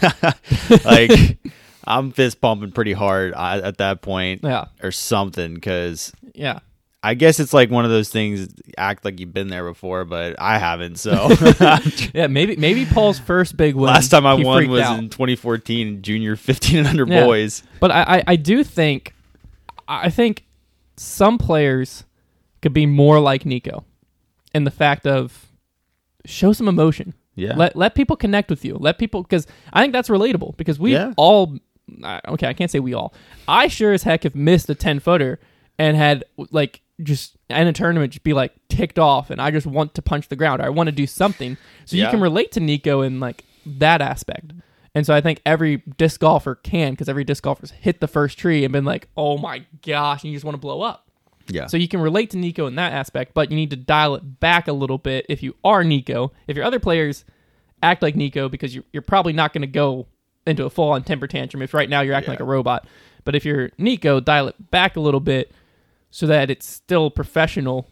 like, I'm fist pumping pretty hard at at that point
Yeah,
or something. Because
yeah.
I guess it's like one of those things. Act like you've been there before, but I haven't. So
Yeah, maybe maybe Paul's first big win.
last time I won was
out.
in 2014, junior 15 and under
Yeah.
boys.
But I, I, I do think I think some players could be more like Nikko in the fact of show some emotion.
Yeah.
Let let people connect with you. Let people because I think that's relatable because we
Yeah.
all okay, I can't say we all. I sure as heck have missed a 10 footer and had like just in a tournament just be like ticked off and I just want to punch the ground or I want to do something. So you can relate to Nikko in like that aspect. And so I think every disc golfer can because every disc golfer's hit the first tree and been like, oh my gosh, and you just want to blow up.
Yeah.
So you can relate to Nikko in that aspect, but you need to dial it back a little bit if you are Nikko. If your other players act like Nikko, because you're, you're probably not going to go into a full on temper tantrum if right now you're acting
Yeah.
like a robot. But if you're Nikko, dial it back a little bit so that it's still professional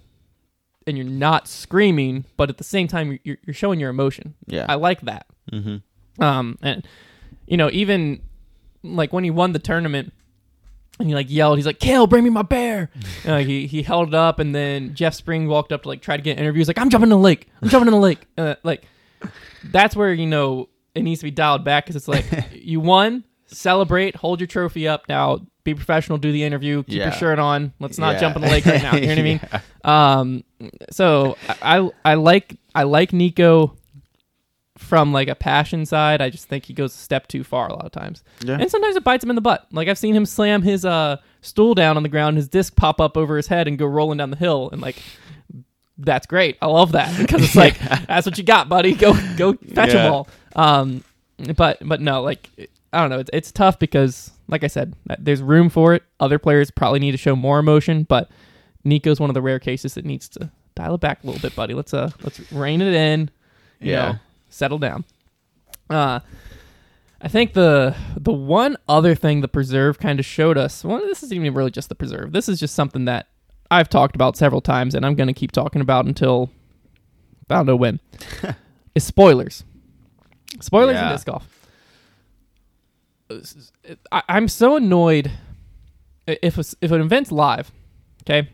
and you're not screaming, but at the same time you're, you're showing your emotion.
yeah.
I like that.
mm-hmm.
Um, and you know, even like when he won the tournament and he like yelled, he's like, "Kale, bring me my bear!" uh, he he held it up, and then Jeff Spring walked up to like try to get an interview. He's like, "I'm jumping in the lake. I'm jumping in the lake." Uh, like that's where you know it needs to be dialed back because it's like you won, celebrate, hold your trophy up. Now be professional, do the interview, keep your shirt on. Let's not
Yeah.
jump in the lake right now. You know what I mean?
Yeah.
Um, so I I I like I like Nikko from like a passion side. I just think he goes a step too far a lot of times,
Yeah.
and sometimes it bites him in the butt. Like I've seen him slam his uh stool down on the ground, his disc pop up over his head and go rolling down the hill, and like. That's great. I love that because it's like that's what you got, buddy. Go go fetch
Yeah.
a ball. Um, but but no, like I don't know. It's it's tough because, like I said, there's room for it. Other players probably need to show more emotion, but Nikko's one of the rare cases that needs to dial it back a little bit, buddy. Let's uh let's rein it in. You
Yeah.
know, settle down. Uh I think the the one other thing the preserve kind of showed us. Well, this isn't even really just the preserve. This is just something that I've talked about several times, and I'm going to keep talking about until I don't know when. is spoilers. Spoilers in
Yeah.
disc golf. I, I'm so annoyed if a, if an event's live, okay,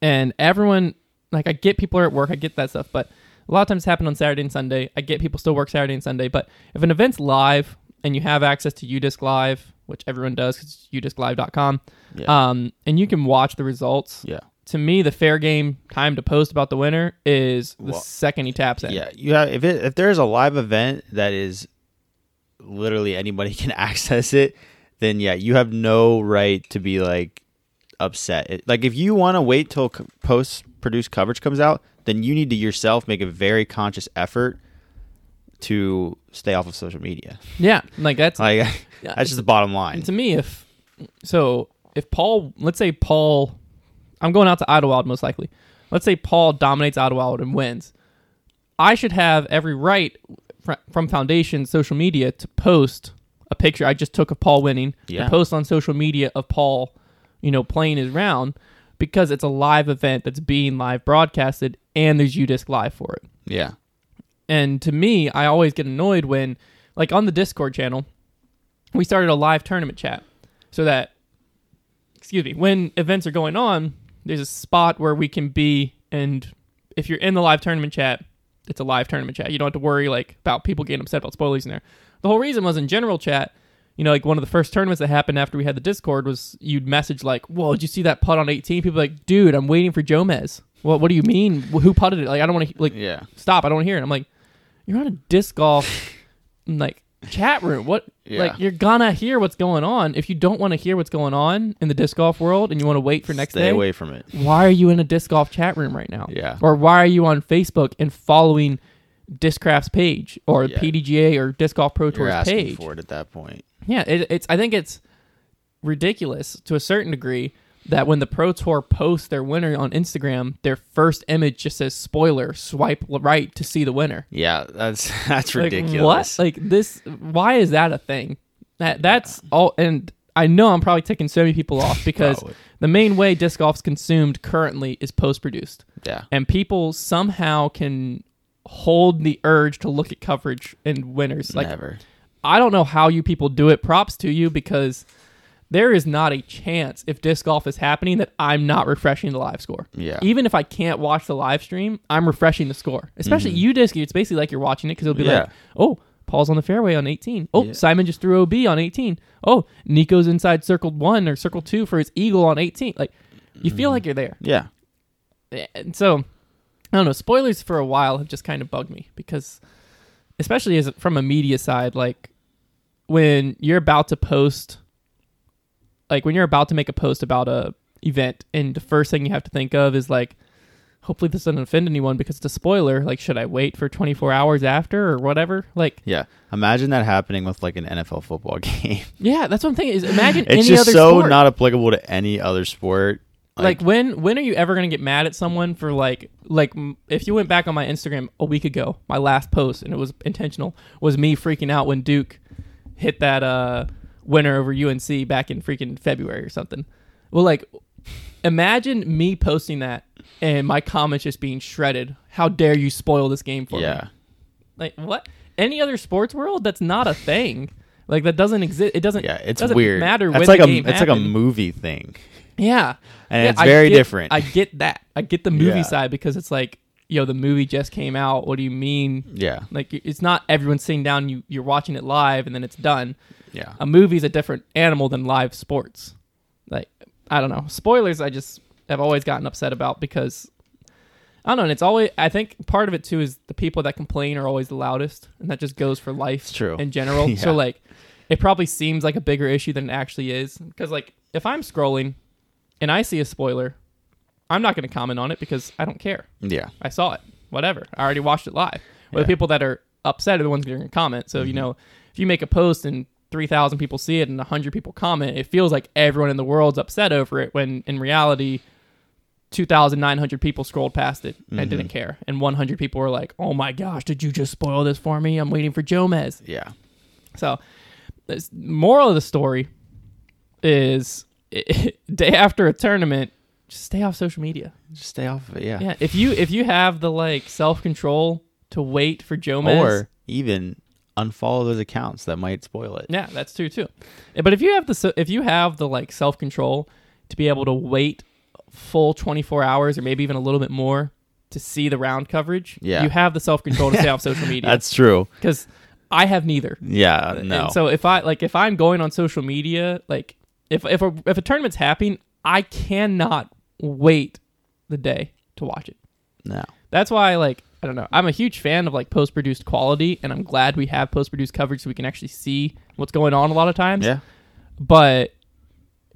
and everyone like I get people are at work, I get that stuff, but a lot of times happen on Saturday and Sunday. I get people still work Saturday and Sunday, but if an event's live and you have access to UDisc Live, which everyone does because it's udisclive.com,
Yeah.
um, and you can watch the results.
yeah.
To me, the fair game time to post about the winner is the
Well,
second he taps in.
Yeah, you have if it, if there's a live event that is literally anybody can access it, then yeah, you have no right to be like upset. It, like if you want to wait till post produced coverage comes out, then you need to yourself make a very conscious effort to stay off of social media.
Yeah, like that's
Like
Yeah,
that's just the bottom line.
To me, if so, if Paul, let's say Paul, I'm going out to Idlewild most likely. Let's say Paul dominates Idlewild and wins. I should have every right fr- from Foundation social media to post a picture I just took of Paul winning,
Yeah.
to post on social media of Paul, you know, playing his round because it's a live event that's being live broadcasted and there's UDisc live for it.
Yeah.
And to me, I always get annoyed when, like on the Discord channel, we started a live tournament chat so that, excuse me, when events are going on, there's a spot where we can be. And if you're in the live tournament chat, it's a live tournament chat. You don't have to worry like about people getting upset about spoilers in there. The whole reason was in general chat. You know, like one of the first tournaments that happened after we had the Discord was you'd message like, "Whoa, did you see that putt on 18?" People like, "Dude, I'm waiting for Jomez." What What do you mean? Who putted it? Like, I don't want to like
Yeah.
stop. I don't want to hear it. I'm like, you're on a disc golf like chat room. What?
Yeah.
Like you're gonna hear what's going on. If you don't want to hear what's going on in the disc golf world and you want to wait for next day,
Stay
day,
away from it.
why are you in a disc golf chat room right now?
Yeah.
Or why are you on Facebook and following Discraft's page or
Yeah.
PDGA or Disc Golf Pro
You're asking
page?
for it at that point.
Yeah, it, it's. I think it's ridiculous to a certain degree that when the Pro Tour posts their winner on Instagram, their first image just says "spoiler." Swipe right to see the winner.
Yeah, that's that's
Like,
ridiculous.
what? Like this? Why is that a thing? That that's all. And I know I'm probably taking so many people off because the main way disc golf's consumed currently is post produced,
Yeah.
and people somehow can hold the urge to look at coverage and winners. Like
Never.
I don't know how you people do it. Props to you because there is not a chance if disc golf is happening that I'm not refreshing the live score.
Yeah.
Even if I can't watch the live stream, I'm refreshing the score. Especially UDisc, it's basically like you're watching it because it'll be
Mm-hmm. Yeah.
like, oh, Paul's on the fairway on 18. Oh,
Yeah.
Simon just threw OB on 18. Oh, Nikko's inside circle one or circle two for his eagle on 18. Like, you
Mm-hmm.
feel like you're there.
Yeah.
And so, I don't know. Spoilers for a while have just kind of bugged me because, especially as from a media side, like when you're about to post, like when you're about to make a post about a event, and the first thing you have to think of is like, hopefully this doesn't offend anyone because it's a spoiler. Like, should I wait for 24 hours after or whatever? Like,
Yeah. Imagine that happening with like an NFL football game.
yeah, that's what I'm thinking. Is imagine
it's
any
just
other
so
sport.
not applicable to any other sport.
Like, when when are you ever gonna get mad at someone for like like if you went back on my Instagram a week ago, my last post and it was intentional was me freaking out when Duke hit that uh winner over UNC back in freaking February or something. Well, like imagine me posting that and my comments just being shredded. How dare you spoil this game for me?
yeah.
Like what? Any other sports world that's not a thing. Like that doesn't exist. It doesn't.
Yeah, it's
doesn't
weird.
Matter
That's
when
like a it's like a movie thing.
Yeah.
And
Yeah,
it's
I
very
get-
different.
I get that. I get the movie
Yeah.
side because it's like, yo, the movie just came out. What do you mean?
Yeah.
Like, it's not everyone sitting down. You you're watching it live and then it's done.
Yeah.
A movie's a different animal than live sports. Like, I don't know. Spoilers. I just have always gotten upset about because I don't know. And it's always. I think part of it too is the people that complain are always the loudest, and that just goes for life
It's true.
in general.
Yeah.
So like, it probably seems like a bigger issue than it actually is. Because like, if I'm scrolling and I see a spoiler, I'm not going to comment on it because I don't care.
Yeah.
I saw it. Whatever. I already watched it live. But
Yeah.
the people that are upset are the ones going to comment. So you mm-hmm. know, if you make a post and three thousand people see it and hundred people comment, it feels like everyone in the world's upset over it. When in reality. 2,900 people scrolled past it and mm-hmm. didn't care. And 100 people were like, oh my gosh, did you just spoil this for me? I'm waiting for Jomez.
Yeah.
So, this, moral of the story is day after a tournament, just stay off social media.
Just stay off of it. Yeah.
Yeah, if you if you have the like self control to wait for Jomez,
Or even unfollow those accounts that might spoil it.
yeah, that's true too. But if you have the so- if you have the like self control to be able to wait full twenty four hours or maybe even a little bit more to see the round coverage,
Yeah.
you have the self control to stay off social media.
That's true.
because I have neither.
Yeah. No.
And so if I like if I'm going on social media, like if if a, if a tournament's happening, I cannot wait the day to watch it.
no.
That's why like I don't know. I'm a huge fan of like post produced quality, and I'm glad we have post produced coverage so we can actually see what's going on a lot of times.
Yeah.
But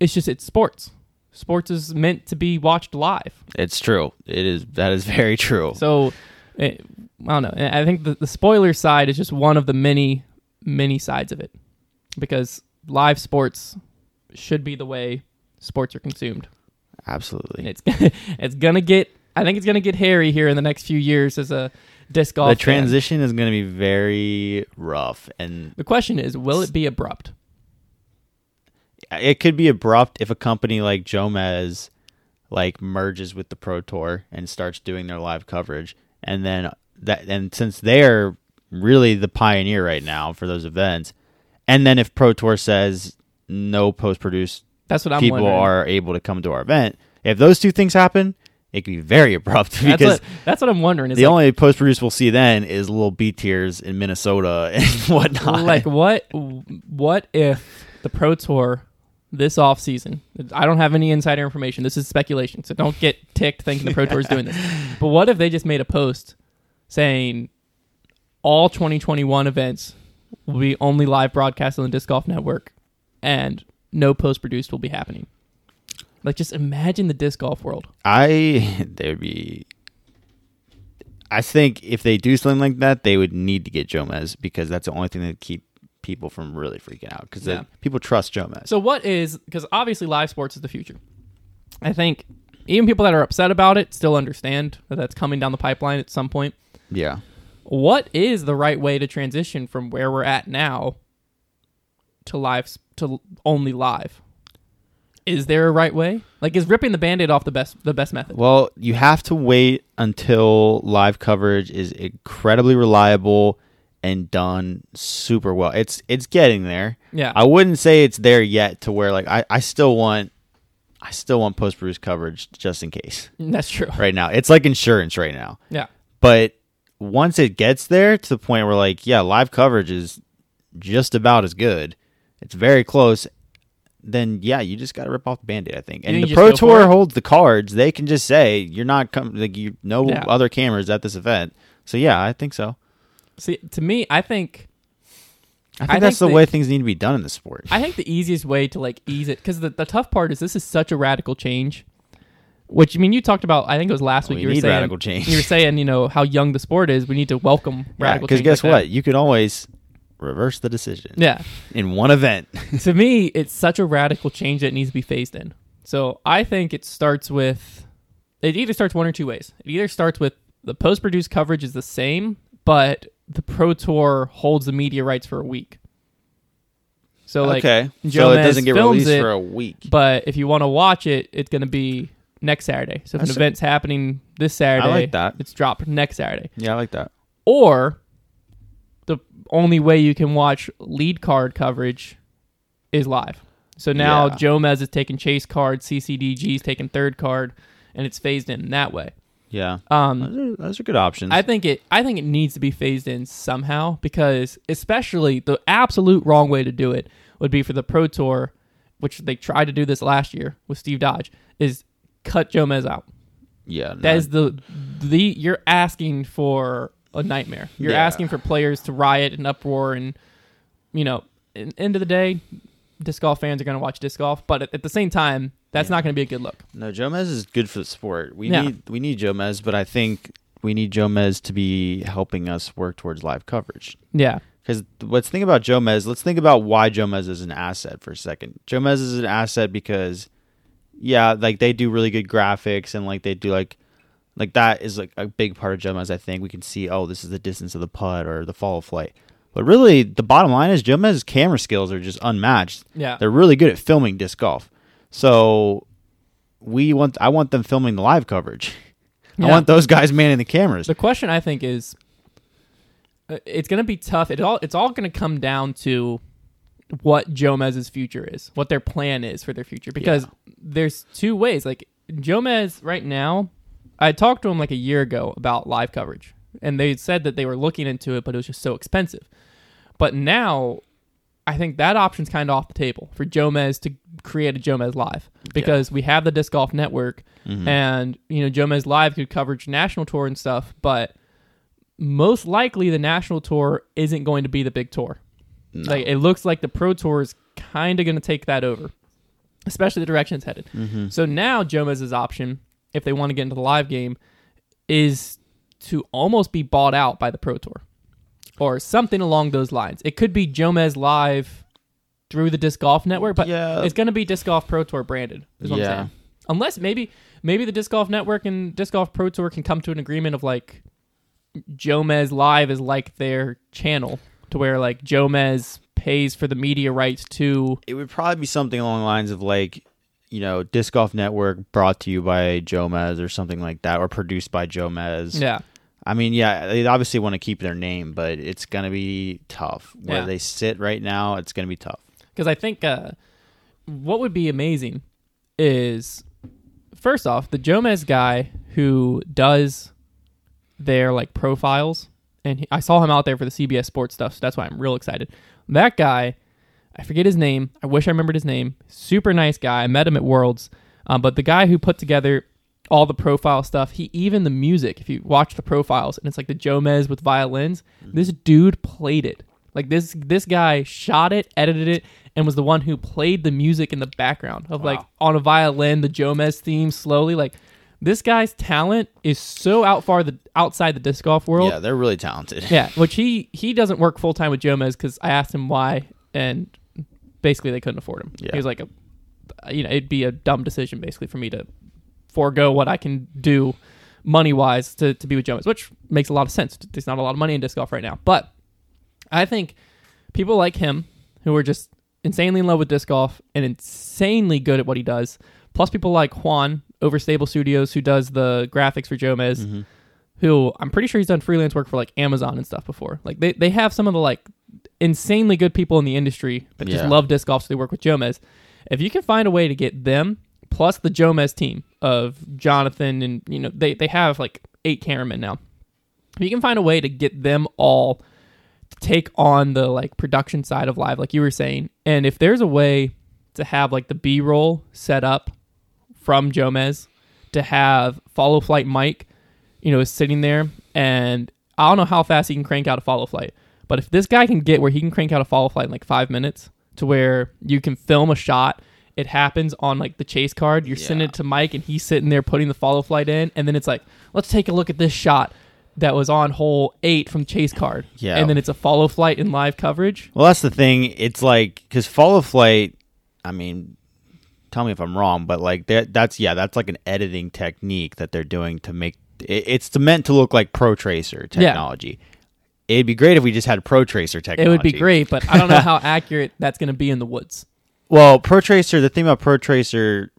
it's just it's sports. Sports is meant to be watched live.
It's true. It is. That is very true.
So it, I don't know. Eh, I think the, the spoiler side is just one of the many, many sides of it because live sports should be the way sports are consumed. And
Absolutely.
it's it's gonna get. I think it's gonna get hairy here in the next few years as a disc golf.
The
fan.
transition is going to be very rough, and
The question is, will it be abrupt?
it could be abrupt if a company like Jomez like merges with the Pro Tour and starts doing their live coverage, and then that and since they're really the pioneer right now for those events, and then if Pro Tour says no post produced
That's what I'm
people
wondering.
are able to come to our event, if those two things happen, it could be very abrupt
That's
because
what, that's what I'm wondering. Is
the
like,
only post produced we'll see then is little B tiers in Minnesota and whatnot.
like what what if the pro tour this off season i don't have any insider information this is speculation so don't get ticked thinking the pro tour is doing this but what if they just made a post saying all 2021 events will be only live broadcast on the disc golf network and no post produced will be happening like just imagine the disc golf world
I would be. I think if they do something like that, they would need to get Jomez because that's the only thing that keep people from really freaking out because
Yeah.
people trust Jomez.
So what is because obviously live sports is the future. I think even people that are upset about it still understand that that's coming down the pipeline at some point.
yeah,
What is the right way to transition from where we're at now to live to only live? Is there a right way? Like is ripping the band-aid off the best the best method?
well, you have to wait until live coverage is incredibly reliable and done super well. It's it's getting there.
Yeah.
I wouldn't say it's there yet to where like I, I still want I still want post produced coverage just in case.
That's true.
Right now. It's like insurance right now.
Yeah.
But once it gets there to the point where like, yeah, live coverage is just about as good. It's very close. Then yeah, you just got to rip off the band-aid, I think. And the Pro
just go for
Tour holds the cards. They can just say you're not coming. Like you, no
Yeah.
other cameras at this event. So yeah, I think so.
See, to me, I think
I think
I
that's
think
the way things need to be done in the sport.
I think the easiest way to like ease it because the, the tough part is this is such a radical change. Which I mean, you talked about. I think it was last week.
We
you were saying
radical change.
You were saying, you know, how young the sport is. We need to welcome radical
Because guess
like
what?
that.
You can always reverse the decision
Yeah.
in one event.
to me, it's such a radical change that needs to be phased in. So I think it starts with it either starts one or two ways. It either starts with the post produced coverage is the same, but the pro tour holds the media rights for a week. So like
okay, so
Joe
it doesn't get released
it,
for a week.
But if you want to watch it, it's going to be next Saturday. So if
That's-
an event's happening this Saturday, I
like that.
It's dropped next Saturday.
Yeah, I like that.
Or the only way you can watch lead card coverage is live. So now
Yeah.
Jomez is taking chase card, CCDG is taking third card, and it's phased in that way.
Yeah,
Um,
those are, those are good options.
I think it. I think it needs to be phased in somehow because, especially the absolute wrong way to do it would be for the Pro Tour, which they tried to do this last year with Steve Dodge, is cut Jomez out.
yeah,
That is the the you're asking for a nightmare. You're
Yeah.
asking for players to riot and uproar, and you know, in, end of the day, disc golf fans are going to watch disc golf, but at, at the same time, that's not going to be a good look.
no. Jomez is good for the sport. We
Yeah.
need we need Jomez, but I think we need Jomez to be helping us work towards live coverage.
Yeah,
Because let's think about Jomez. Let's think about why Jomez is an asset for a second. Jomez is an asset because, yeah, like they do really good graphics and like they do like, like that is like a big part of Jomez. I think we can see, oh, this is the distance of the putt or the follow flight. But really, the bottom line is Jomez's camera skills are just unmatched.
Yeah.
They're really good at filming disc golf. So we want I want them filming the live coverage. I want those guys manning the cameras.
The question I think is, uh, it's going to be tough. It all it's all going to come down to what Jomez's future is, what their plan is for their future. Because there's two ways. Like Jomez right now, I talked to him like a year ago about live coverage, and they said that they were looking into it, but it was just so expensive. But now, I think that option's kind of off the table for Jomez to create a Jomez Live because we have the Disc Golf Network, mm-hmm. and you know Jomez Live could coverage national tour and stuff, but most likely the national tour isn't going to be the big tour. Like it looks like the pro tour is kind of going to take that over, especially the direction it's headed. Mm-hmm. So now Jomez's option, if they want to get into the live game, is to almost be bought out by the pro tour or something along those lines. It could be Jomez Live through the Disc Golf Network, but
Yeah.
it's going to be Disc Golf Pro Tour branded. Is what
Yeah.
I'm saying. Unless maybe maybe the Disc Golf Network and Disc Golf Pro Tour can come to an agreement of like Jomez Live is like their channel to where like Jomez pays for the media rights to
it would probably be something along the lines of like, you know, Disc Golf Network brought to you by Jomez or something like that, or produced by Jomez.
yeah
I mean, yeah, they obviously want to keep their name, but it's gonna be tough. Where
Yeah.
they sit right now, it's gonna be tough.
because I think uh, what would be amazing is first off the Jomez guy who does their like profiles, and he, I saw him out there for the CBS Sports stuff, so that's why I'm real excited. That guy, I forget his name. I wish I remembered his name. Super nice guy. I met him at Worlds, um, but the guy who put together all the profile stuff, he even the music. If you watch the profiles, and it's like the Jomez with violins, this dude played it. Like this this guy shot it, edited it, and was the one who played the music in the background of like on a violin, the Jomez theme slowly. Like this guy's talent is so out far the outside the disc golf world.
yeah, they're really talented.
Yeah, which he he doesn't work full time with Jomez because I asked him why, and basically they couldn't afford him.
Yeah.
He was like a, you know, it'd be a dumb decision basically for me to forego what I can do money wise to to be with Jomez, which makes a lot of sense. There's not a lot of money in disc golf right now, but I think people like him who are just insanely in love with disc golf and insanely good at what he does, plus people like Juan over Stable Studios who does the graphics for Jomez
Mm-hmm.
who I'm pretty sure he's done freelance work for like Amazon and stuff before. Like they, they have some of the like insanely good people in the industry that just
Yeah.
love disc golf, so they work with Jomez. If you can find a way to get them plus the Jomez team of Jonathan and you know they they have like eight cameramen now. If you can find a way to get them all to take on the like production side of live, like you were saying, and if there's a way to have like the B roll set up from Jomez to have follow flight Mike, you know, is sitting there and I don't know how fast he can crank out a follow flight. But if this guy can get where he can crank out a follow flight in like five minutes to where you can film a shot, it happens on like the chase card, you're sending it to Mike and he's sitting there putting the follow flight in, and then it's like, let's take a look at this shot that was on hole eight from chase card.
Yeah.
And then it's a follow flight in live coverage.
Well, that's the thing. It's like because follow flight. I mean, tell me if I'm wrong, but like that, that's yeah, that's like an editing technique that they're doing to make it, it's meant to look like Pro Tracer technology. It'd be great if we just had Pro Tracer technology.
It would be great, but I don't know how accurate that's going to be in the woods.
Well, Pro Tracer. The thing about Pro Tracer,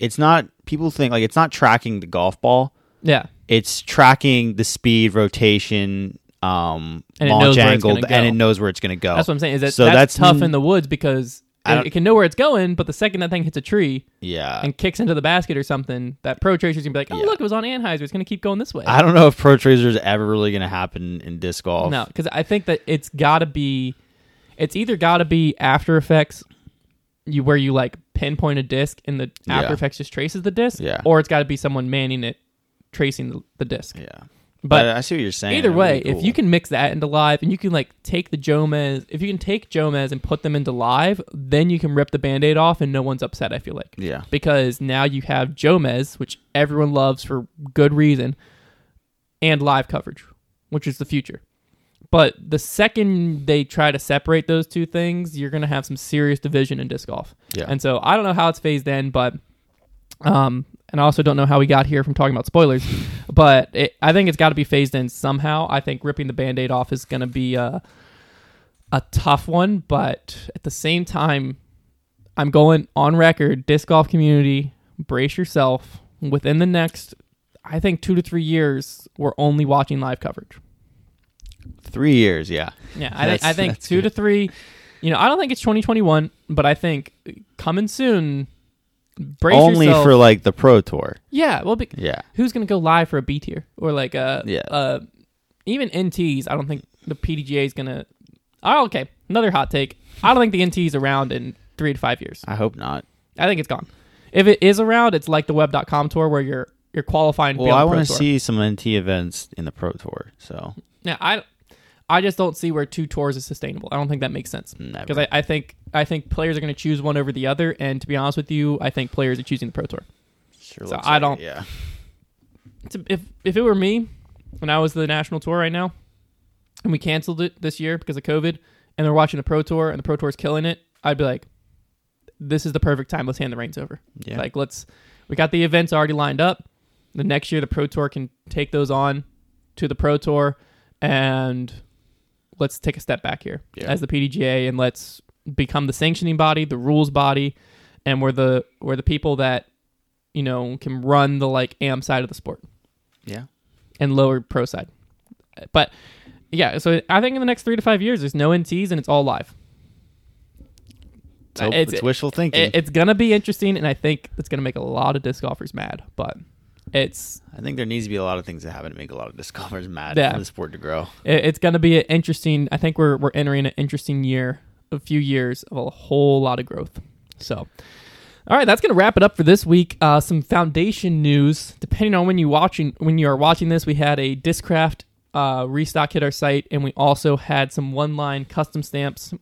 it's not. People think like it's not tracking the golf ball.
Yeah.
It's tracking the speed, rotation, um,
And
launch
knows where it's
angle, and it knows where it's going to go.
That's what I'm saying. Is that
So
that's,
that's
tough in the woods because it, it can know where it's going, but the second that thing hits a tree
yeah.
and kicks into the basket or something, that pro tracer's gonna be like, "Oh,
Yeah.
look, it was on anhyzer. It's gonna keep going this way."
I don't know if Pro Tracer is ever really going to happen in disc golf.
no, because I think that it's got to be, it's either got to be After Effects, you where you like pinpoint a disc and the After
Yeah.
Effects just traces the disc,
Yeah.
or it's got to be someone manning it, tracing the, the disc.
Yeah.
But
But I see what you're saying.
Either way,
be
if you can mix that into live and you can like take the Jomez, if you can take Jomez and put them into live, then you can rip the band-aid off and no one's upset, I feel like.
Yeah.
Because now you have Jomez, which everyone loves for good reason, and live coverage, which is the future. But the second they try to separate those two things, you're going to have some serious division in disc golf.
Yeah.
And so I don't know how it's phased in, but um, and I also don't know how we got here from talking about spoilers, but it, I think it's got to be phased in somehow. I think ripping the band-aid off is going to be uh, a tough one, but at the same time, I'm going on record. Disc golf community, brace yourself. Within the next, I think two to three years, we're only watching live coverage.
Three years, yeah.
Yeah, I, think I think two
good.
to three. You know, I don't think it's 2021, but I think coming soon. Brace
Only
yourself.
for like the pro tour.
yeah. Well, be,
Yeah.
who's gonna go live for a B tier or like a
Yeah.
uh even NTs? I don't think the PDGA is gonna. Oh, okay. Another hot take. I don't think the NT is around in three to five years.
I hope not.
I think it's gone. If it is around, it's like the Web.com tour where you're you're qualifying.
Well, I want to see some NT events in the pro tour. So
Yeah, I I just don't see where two tours is sustainable. I don't think that makes sense because I, I think I think players are going to choose one over the other, and to be honest with you, I think players are choosing the Pro Tour.
Sure
so
looks
I
like
don't-
Yeah.
If if it were me, when I was the national tour right now, and we canceled it this year because of COVID, and they're watching the Pro Tour and the Pro Tour is killing it, I'd be like, "This is the perfect time. Let's hand the reins over."
Yeah.
Like let's we got the events already lined up. The next year the Pro Tour can take those on to the Pro Tour and let's take a step back here
Yeah.
as the PDGA and let's become the sanctioning body, the rules body, and we're the we're the people that you know can run the like am side of the sport
yeah.
and lower pro side. But yeah, so I think in the next 3 to 5 years there's no NTs and it's all live.
It's,
It's-
it's wishful thinking.
It, it's going to be interesting and I think it's going to make a lot of disc golfers mad, but it's
I think there needs to be a lot of things that happen to make a lot of disc golfers mad
Yeah.
for the sport to grow.
it- it's going to be an interesting. I think we're we're entering an interesting year, a few years of a whole lot of growth. So, all right, that's going to wrap it up for this week. Uh, some foundation news. Depending on when you watching when you are watching this, we had a Discraft uh, restock hit our site, and we also had some one line custom stamps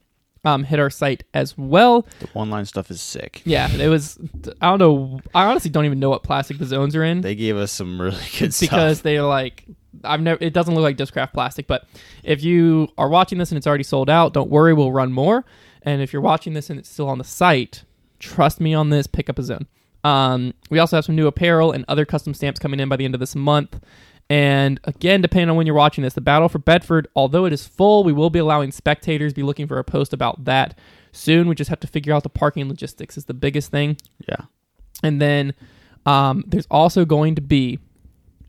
um, hit our site as well.
The one line stuff is sick.
Yeah, it was. I don't know. I honestly don't even know what plastic the zones are in
They gave us some really good stuff because
they're like I've never it doesn't look like Discraft plastic, but if you are watching this and it's already sold out, don't worry, we'll run more. And if you're watching this and it's still on the site, trust me on this, pick up a zone. Um, we also have some new apparel and other custom stamps coming in by the end of this month. And again, depending on when you're watching this, the battle for Bedford, although it is full, we will be allowing spectators. Be looking for a post about that soon. We just have to figure out the parking logistics is the biggest thing.
Yeah.
And then um, there's also going to be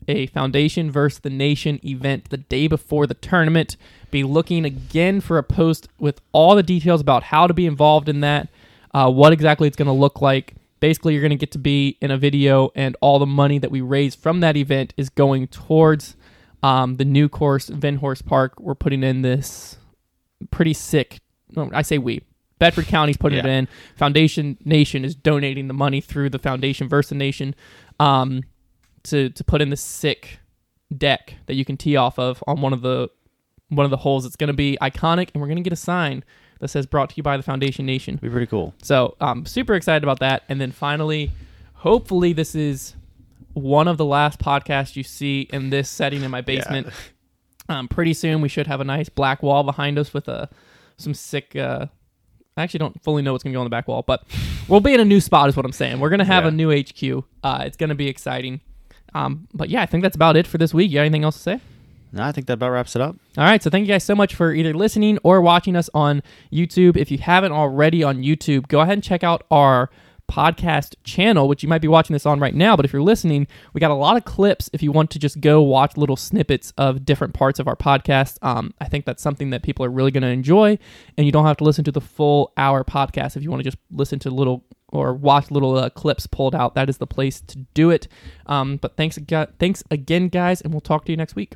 a Foundation versus the Nation event the day before the tournament. Be looking again for a post with all the details about how to be involved in that, uh, what exactly it's going to look like. Basically, you're going to get to be in a video, and all the money that we raise from that event is going towards um, the new course, Venhorse Park. We're putting in this pretty sick. I say we. Bedford County's putting it in. Foundation Nation is donating the money through the Foundation Versa Nation um, to to put in this sick deck that you can tee off of on one of the one of the holes. It's going to be iconic, and we're going to get a sign that says "Brought to you by the Foundation Nation."
Be pretty cool.
So I'm super excited about that. And then finally, hopefully, this is one of the last podcasts you see in this setting in my basement. Um, pretty soon, we should have a nice black wall behind us with a some sick. Uh, I actually don't fully know what's gonna go on the back wall, but we'll be in a new spot, is what I'm saying. We're gonna have
Yeah.
a new HQ. Uh, it's gonna be exciting. Um, but yeah, I think that's about it for this week. You got anything else to say?
No, I think that about wraps it up.
All right, so thank you guys so much for either listening or watching us on YouTube. If you haven't already on YouTube, go ahead and check out our podcast channel, which you might be watching this on right now. But if you're listening, we got a lot of clips if you want to just go watch little snippets of different parts of our podcast. Um, I think that's something that people are really going to enjoy, and you don't have to listen to the full hour podcast if you want to just listen to little or watch little uh, clips pulled out. That is the place to do it. Um, but thanks, aga- thanks again, guys, and we'll talk to you next week.